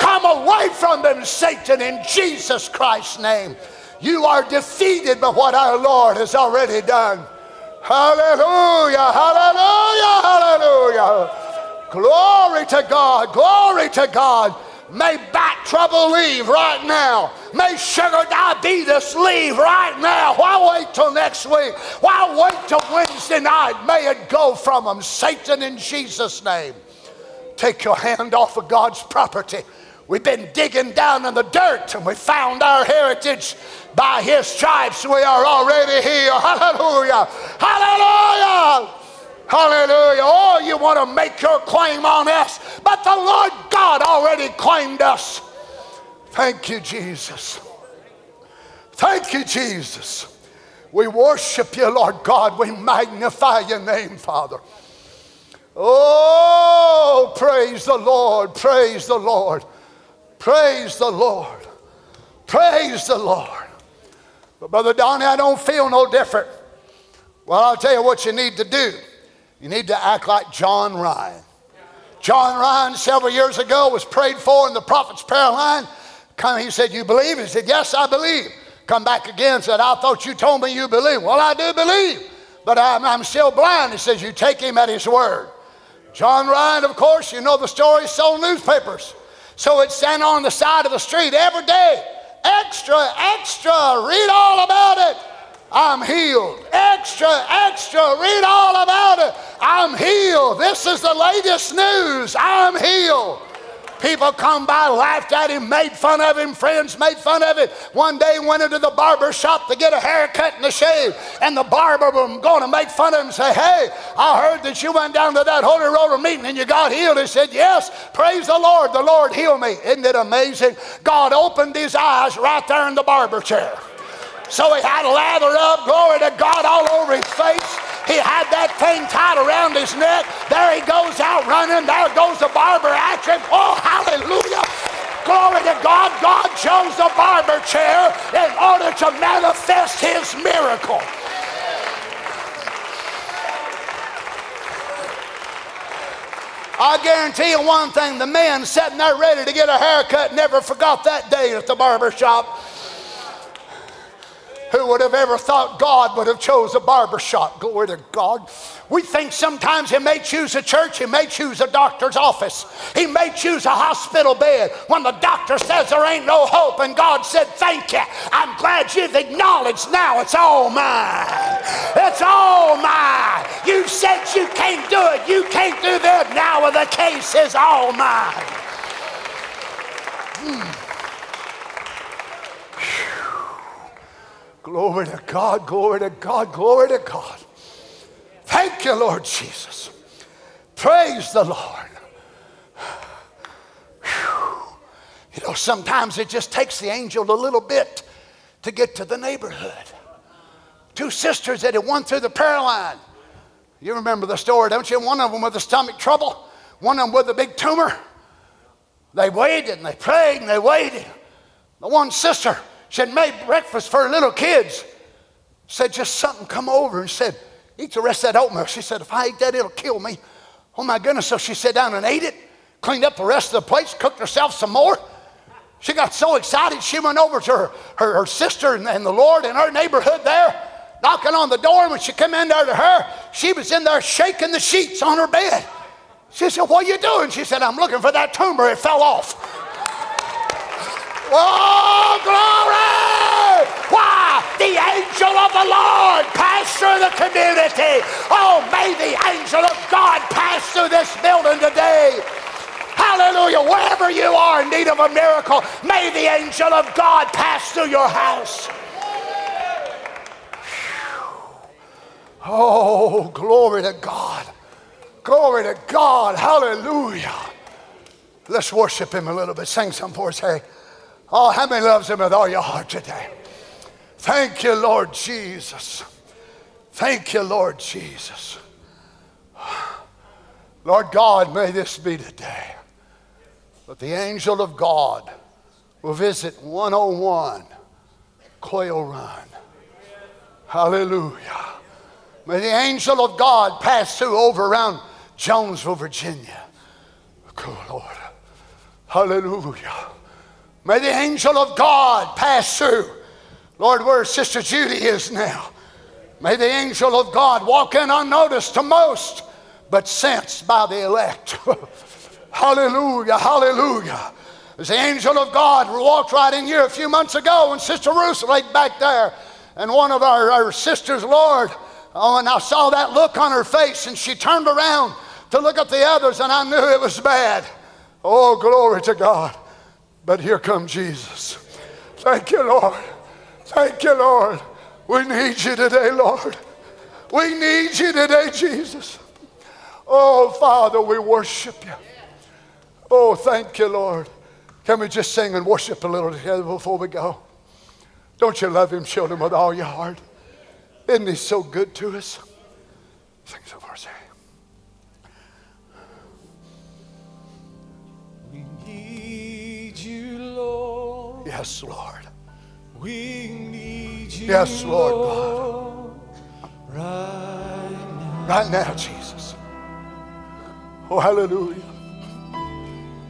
Come away from them, Satan, in Jesus Christ's name. You are defeated by what our Lord has already done. Hallelujah, hallelujah, hallelujah. Glory to God, glory to God. May back trouble leave right now. May sugar diabetes leave right now. Why wait till next week? Why wait till Wednesday night? May it go from them. Satan, in Jesus' name. Take your hand off of God's property. We've been digging down in the dirt and we found our heritage. By his stripes, we are already here. Hallelujah! Hallelujah! Hallelujah. Oh, you want to make your claim on us, but the Lord God already claimed us. Thank you, Jesus. Thank you, Jesus. We worship you, Lord God. We magnify your name, Father. Oh, praise the Lord. Praise the Lord. Praise the Lord. Praise the Lord. But, Brother Donny, I don't feel no different. Well, I'll tell you what you need to do. You need to act like John Ryan. John Ryan, several years ago, was prayed for in the prophet's prayer line. Come, he said, You believe? He said, Yes, I believe. Come back again, said, I thought you told me you believe. Well, I do believe, but I'm, I'm still blind. He says, You take him at his word. John Ryan, of course, you know the story, sold newspapers. So it's stand on the side of the street every day. Extra, extra, read all about it. I'm healed. Extra, extra, read all about it. I'm healed. This is the latest news. I'm healed. People come by, laughed at him, made fun of him. Friends made fun of him. One day went into the barber shop to get a haircut and a shave, and the barber was going to make fun of him and say, Hey, I heard that you went down to that Holy Roller meeting and you got healed. He said, Yes, praise the Lord. The Lord healed me. Isn't it amazing? God opened his eyes right there in the barber chair. So he had lather up, glory to God, all over his face. He had that thing tied around his neck. There he goes out running. There goes the barber at him. Oh, hallelujah. Glory to God. God chose the barber chair in order to manifest his miracle. I guarantee you one thing the man sitting there ready to get a haircut never forgot that day at the barber shop. Who would have ever thought God would have chose a barber shop? Glory to God. We think sometimes He may choose a church, He may choose a doctor's office, He may choose a hospital bed when the doctor says there ain't no hope, and God said, Thank you. I'm glad you've acknowledged now it's all mine. It's all mine. You said you can't do it, you can't do that. Now the case is all mine. Hmm. Glory to God, glory to God, glory to God. Thank you, Lord Jesus. Praise the Lord. You know, sometimes it just takes the angel a little bit to get to the neighborhood. Two sisters that had won through the prayer line. You remember the story, don't you? One of them with the stomach trouble, one of them with a big tumor. They waited and they prayed and they waited. The one sister, she had made breakfast for her little kids. Said just something come over and said, Eat the rest of that oatmeal. She said, If I eat that, it'll kill me. Oh my goodness. So she sat down and ate it, cleaned up the rest of the plates, cooked herself some more. She got so excited, she went over to her, her, her sister and, and the Lord in her neighborhood there, knocking on the door. And when she came in there to her, she was in there shaking the sheets on her bed. She said, What are you doing? She said, I'm looking for that tumor. It fell off. Oh, glory! Why? The angel of the Lord passed through the community. Oh, may the angel of God pass through this building today. Hallelujah. Wherever you are in need of a miracle, may the angel of God pass through your house. Oh, glory to God. Glory to God. Hallelujah. Let's worship him a little bit. Sing some for us, hey. Oh, how many loves him with all your heart today? Thank you, Lord Jesus. Thank you, Lord Jesus. Lord God, may this be today. But the angel of God will visit 101 Quail Run. Hallelujah. May the angel of God pass through over around Jonesville, Virginia. Good Lord. Hallelujah. May the angel of God pass through. Lord, where Sister Judy is now. May the angel of God walk in unnoticed to most, but sensed by the elect. (laughs) hallelujah, hallelujah. As the angel of God walked right in here a few months ago, and Sister Ruth laid back there, and one of our, our sisters, Lord, oh, and I saw that look on her face, and she turned around to look at the others, and I knew it was bad. Oh, glory to God. But here comes Jesus. Thank you, Lord. Thank you, Lord. We need you today, Lord. We need you today, Jesus. Oh, Father, we worship you. Oh, thank you, Lord. Can we just sing and worship a little together before we go? Don't you love him, children, with all your heart? Isn't he so good to us? Sing so Yes, Lord. We need you. Yes, Lord God. Right now. Right now, Jesus. Oh, hallelujah.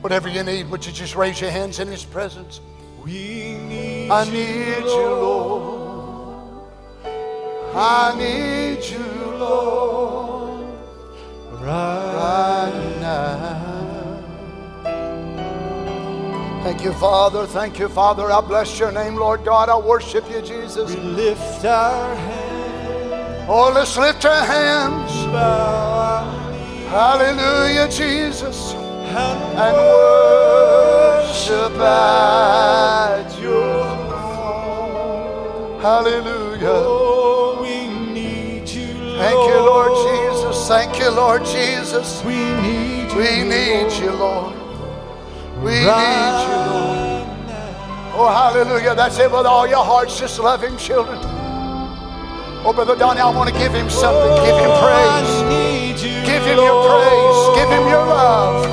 Whatever you need, would you just raise your hands in His presence? We need I you, need you, Lord. I need you, Lord, right right now. Thank you, Father. Thank you, Father. I bless your name, Lord God. I worship you, Jesus. We lift our hands, Oh, let's lift our hands. bow our knees, Hallelujah, Jesus. and And worship at your throne. Hallelujah. Oh, we need you, Lord. Thank you, Lord Jesus. Thank you, Lord Jesus. We need you. We need you, Lord. We need you, Lord. Oh, hallelujah. That's it with all your hearts. Just love him, children. Oh, Brother Donny, I want to give him something. Give him Oh, praise. You, Give him your praise. Give him your love.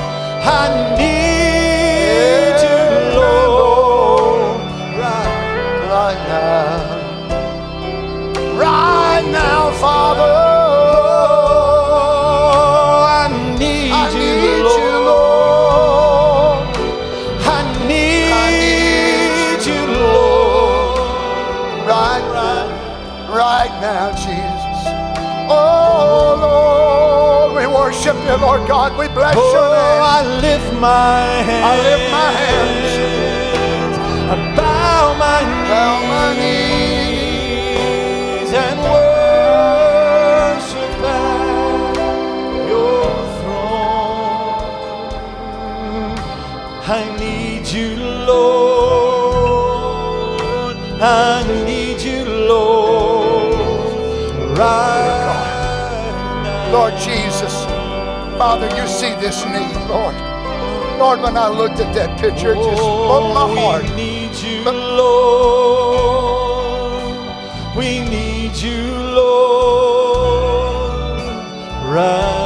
I need you, Lord. Right Right now. Right now, Father. Oh, I need I you, need now, Jesus. Oh, Lord, we worship you, Lord God. We bless oh, your name. I lift my hands. I lift my hands. I bow my knees, bow my knees and worship at your throne. I need you, Lord. Lord Jesus, Father, you see this need, Lord. Lord, when I looked at that picture, it just broke my Oh, heart. We need you, But- Lord. We need you, Lord, right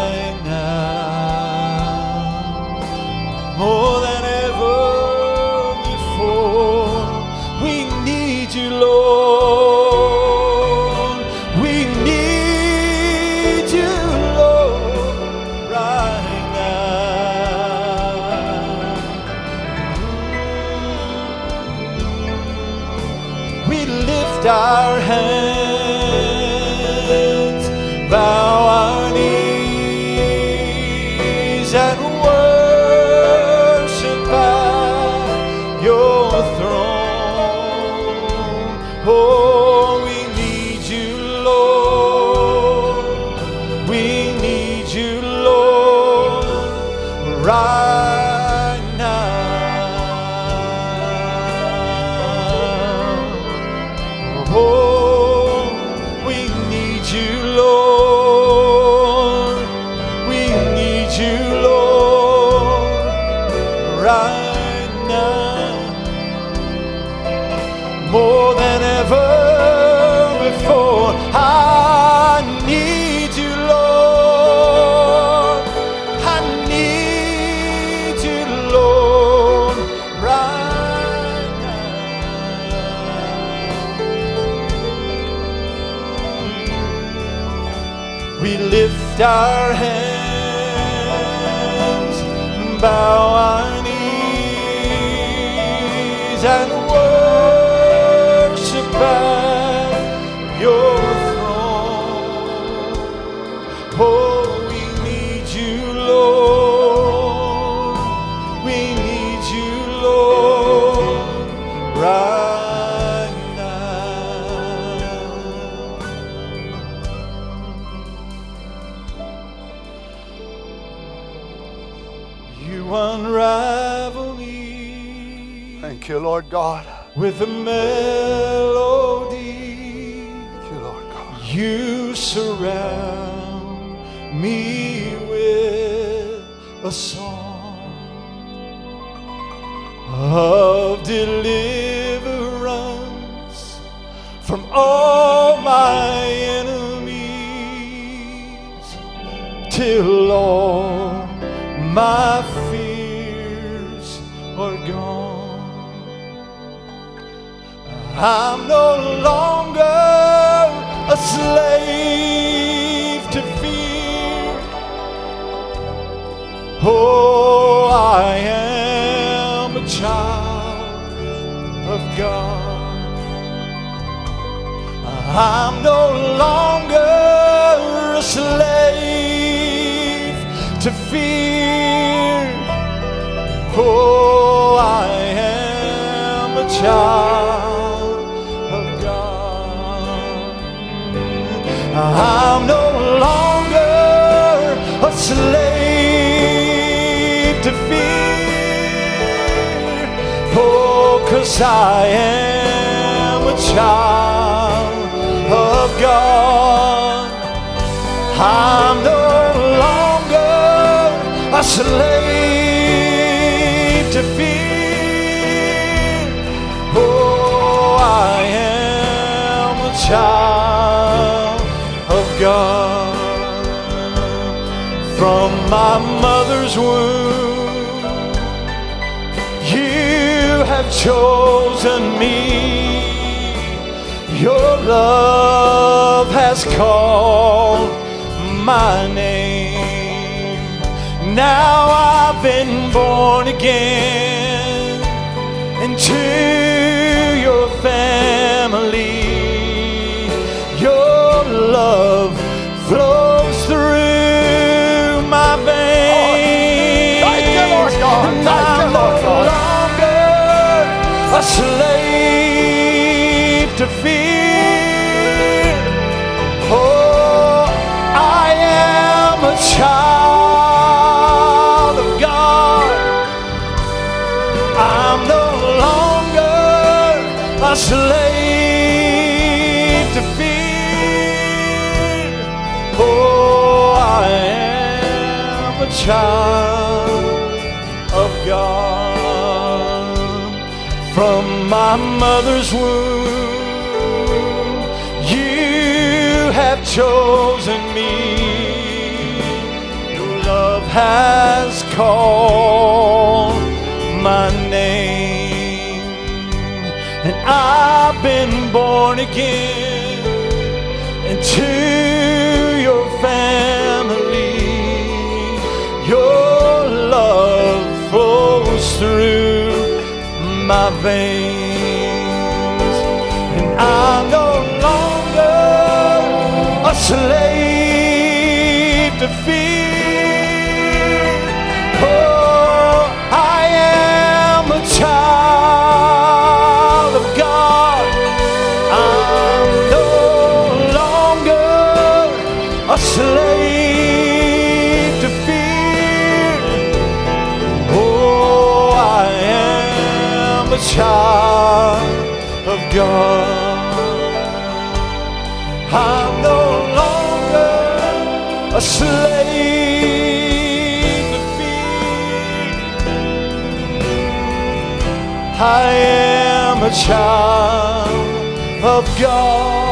lift with a melody. I'm no longer a slave to fear. Oh, I am a child of God. I'm no longer a slave to fear. Oh, I am a child I'm no longer a slave to fear. Oh, cause I am a child of God. I'm no longer a slave to fear. Oh, I am a child God. From my mother's womb, you have chosen me. Your love has called my name. Now I've been born again into your family. Your love to fear. Oh, I am a child of God. I'm no longer a slave to fear. Oh, I am a child of God from my mother's womb. Chosen me. Your love has called my name, and I've been born again into your family. Your love flows through my veins, slave to fear. Oh, I am a child of God. I'm no longer a slave to fear. Oh, I am a child of God. A slave to fear. I am a child of God.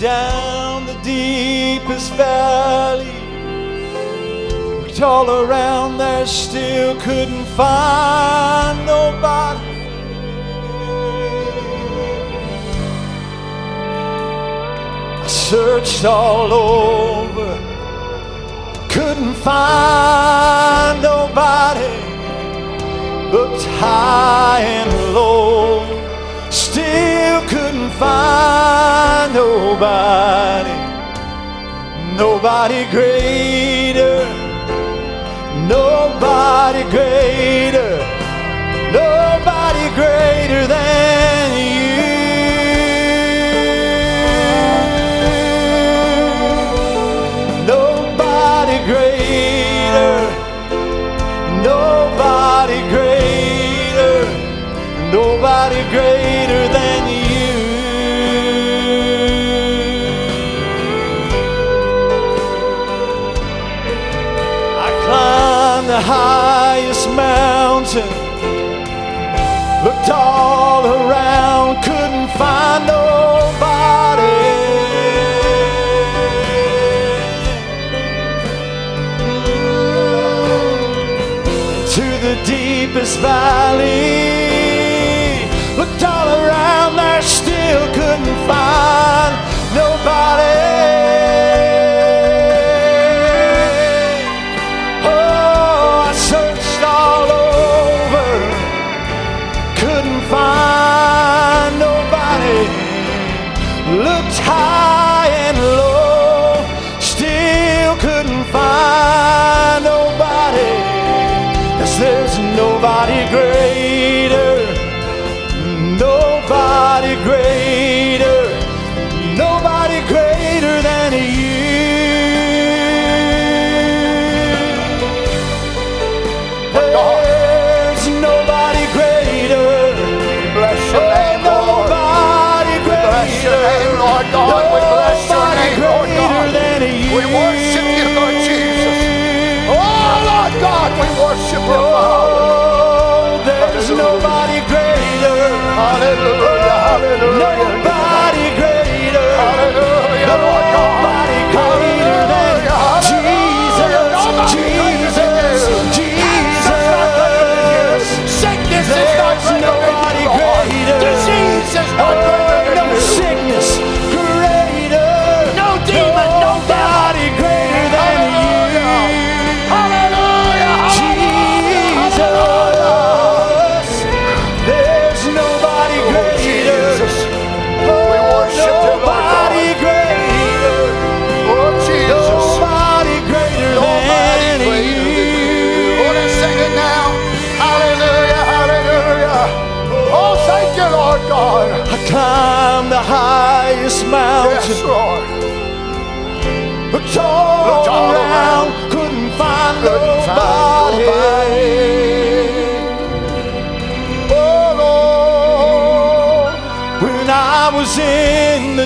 Down the deepest valley, looked all around there, still couldn't find nobody. I searched all over, couldn't find nobody. Looked high and low, still couldn't find nobody. Nobody greater, nobody greater, looked all around, couldn't find nobody. To the deepest valley, looked all around there, still couldn't find nobody.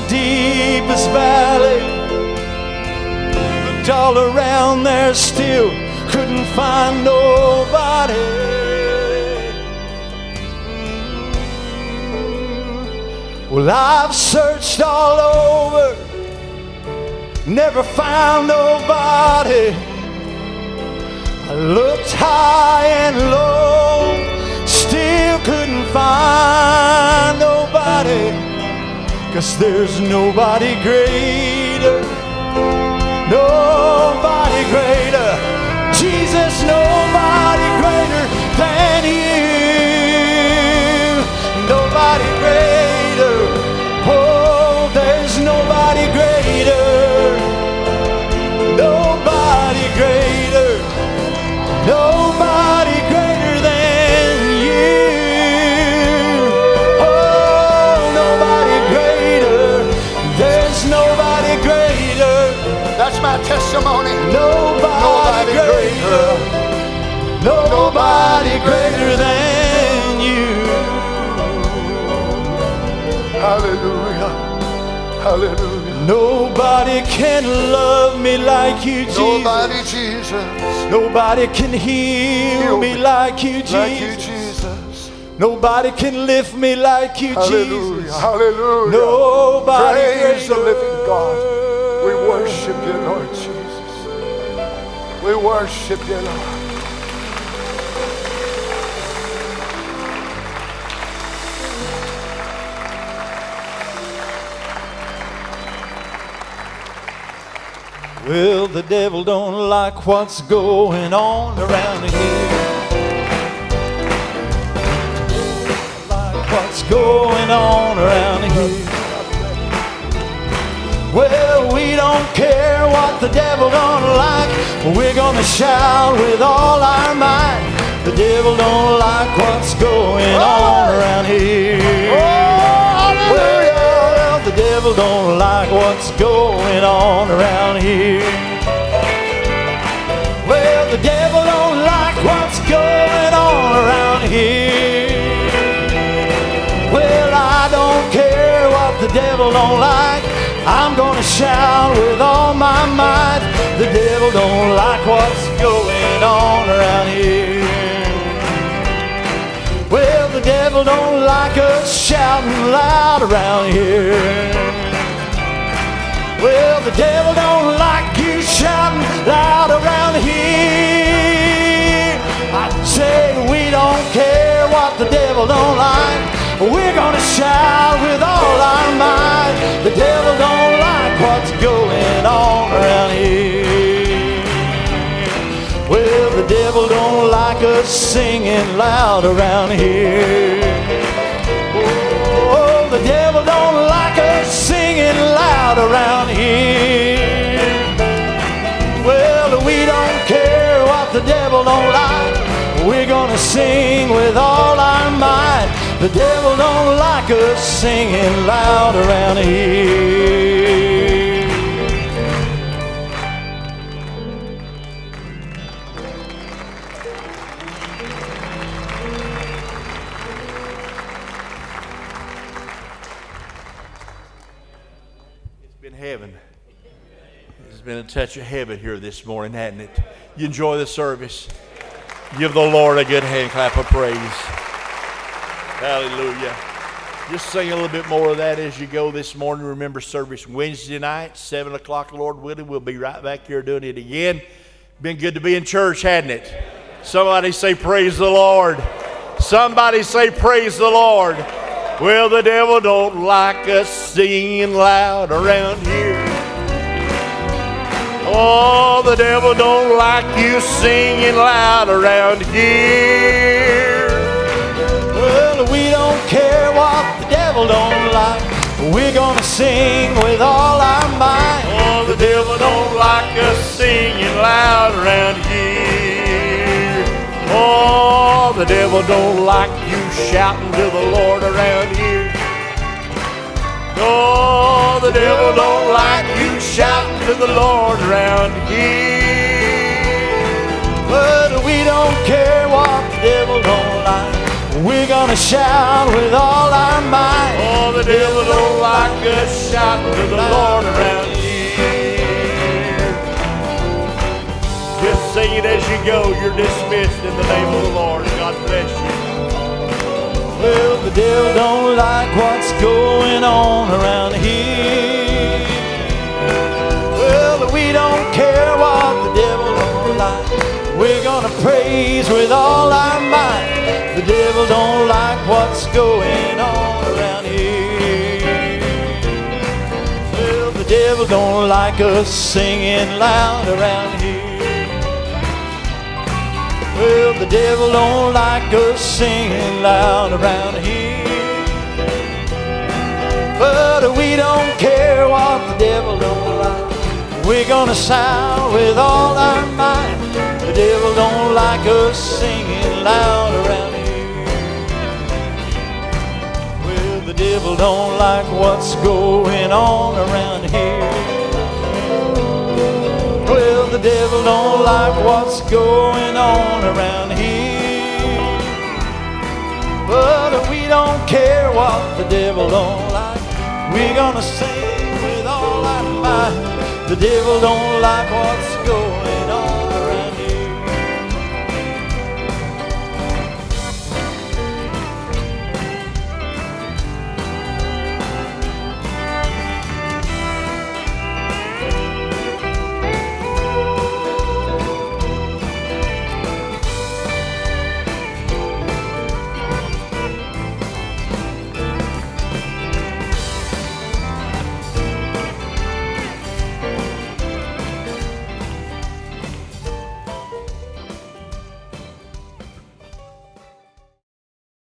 Deepest valley, looked all around there, still couldn't find nobody. Well, I've searched all over never found nobody. I looked high and low, still couldn't find nobody. Cause there's nobody greater, nobody greater. Jesus, Hallelujah. Nobody can love me like you, Jesus. Nobody, Jesus, Nobody can heal Heal me me like you, Jesus. like you, Jesus. Nobody can lift me like you, Hallelujah. Jesus. Hallelujah. Nobody Praise the living God. We worship you, Lord Jesus. We worship you, Lord. Well, the devil don't like what's going on around here. Like what's going on around here. Well, we don't care what the devil don't like. We're gonna shout with all our might. The devil don't like what's going on around here. Devil don't like what's going on around here. Well, the devil don't like what's going on around here. Well, I don't care what the devil don't like. I'm gonna shout with all my might. The devil don't like what's going on around here. Well, devil don't like us shouting loud around here. Well, the devil don't like you shouting loud around here. I say we don't care what the devil don't like. We're gonna shout with all our might. The devil don't like what's going on around here. The devil don't like us singing loud around here. Oh, the devil don't like us singing loud around here. Well, we don't care what the devil don't like. We're gonna sing with all our might. The devil don't like us singing loud around here. Been a touch of heaven here this morning, hadn't it? You enjoy the service. Give the Lord a good hand clap of praise. Hallelujah. Just sing a little bit more of that as you go this morning. Remember service Wednesday night, 7 o'clock, Lord willing. We'll be right back here doing it again. Been good to be in church, hadn't it? Somebody say, Praise the Lord. Somebody say, Praise the Lord. Well, the devil don't like us singing loud around here. Oh, the devil don't like you singing loud around here. Well, we don't care what the devil don't like. We're gonna sing with all our might. Oh, the devil don't like us singing loud around here. Oh, the devil don't like you shouting to the Lord around here. Oh, the devil don't like shouting to the Lord around here. But we don't care what the devil don't like. We're gonna shout with all our might. Oh, the devil don't like us shouting to the Lord around here. Just sing it as you go. You're dismissed in the name of the Lord. God bless you. Well, the devil don't like what's going on around here. We don't care what the devil don't like. We're gonna praise with all our might. The devil don't like what's going on around here. Well, the devil don't like us singing loud around here. Well, the devil don't like us singing loud around here. But we don't care what the devil don't like. We're gonna shout with all our might. The devil don't like us singing loud around here. Well, the devil don't like what's going on around here. Well, the devil don't like what's going on around here. But we don't care what the devil don't like. We're gonna sing with all our might. The devil don't like what's going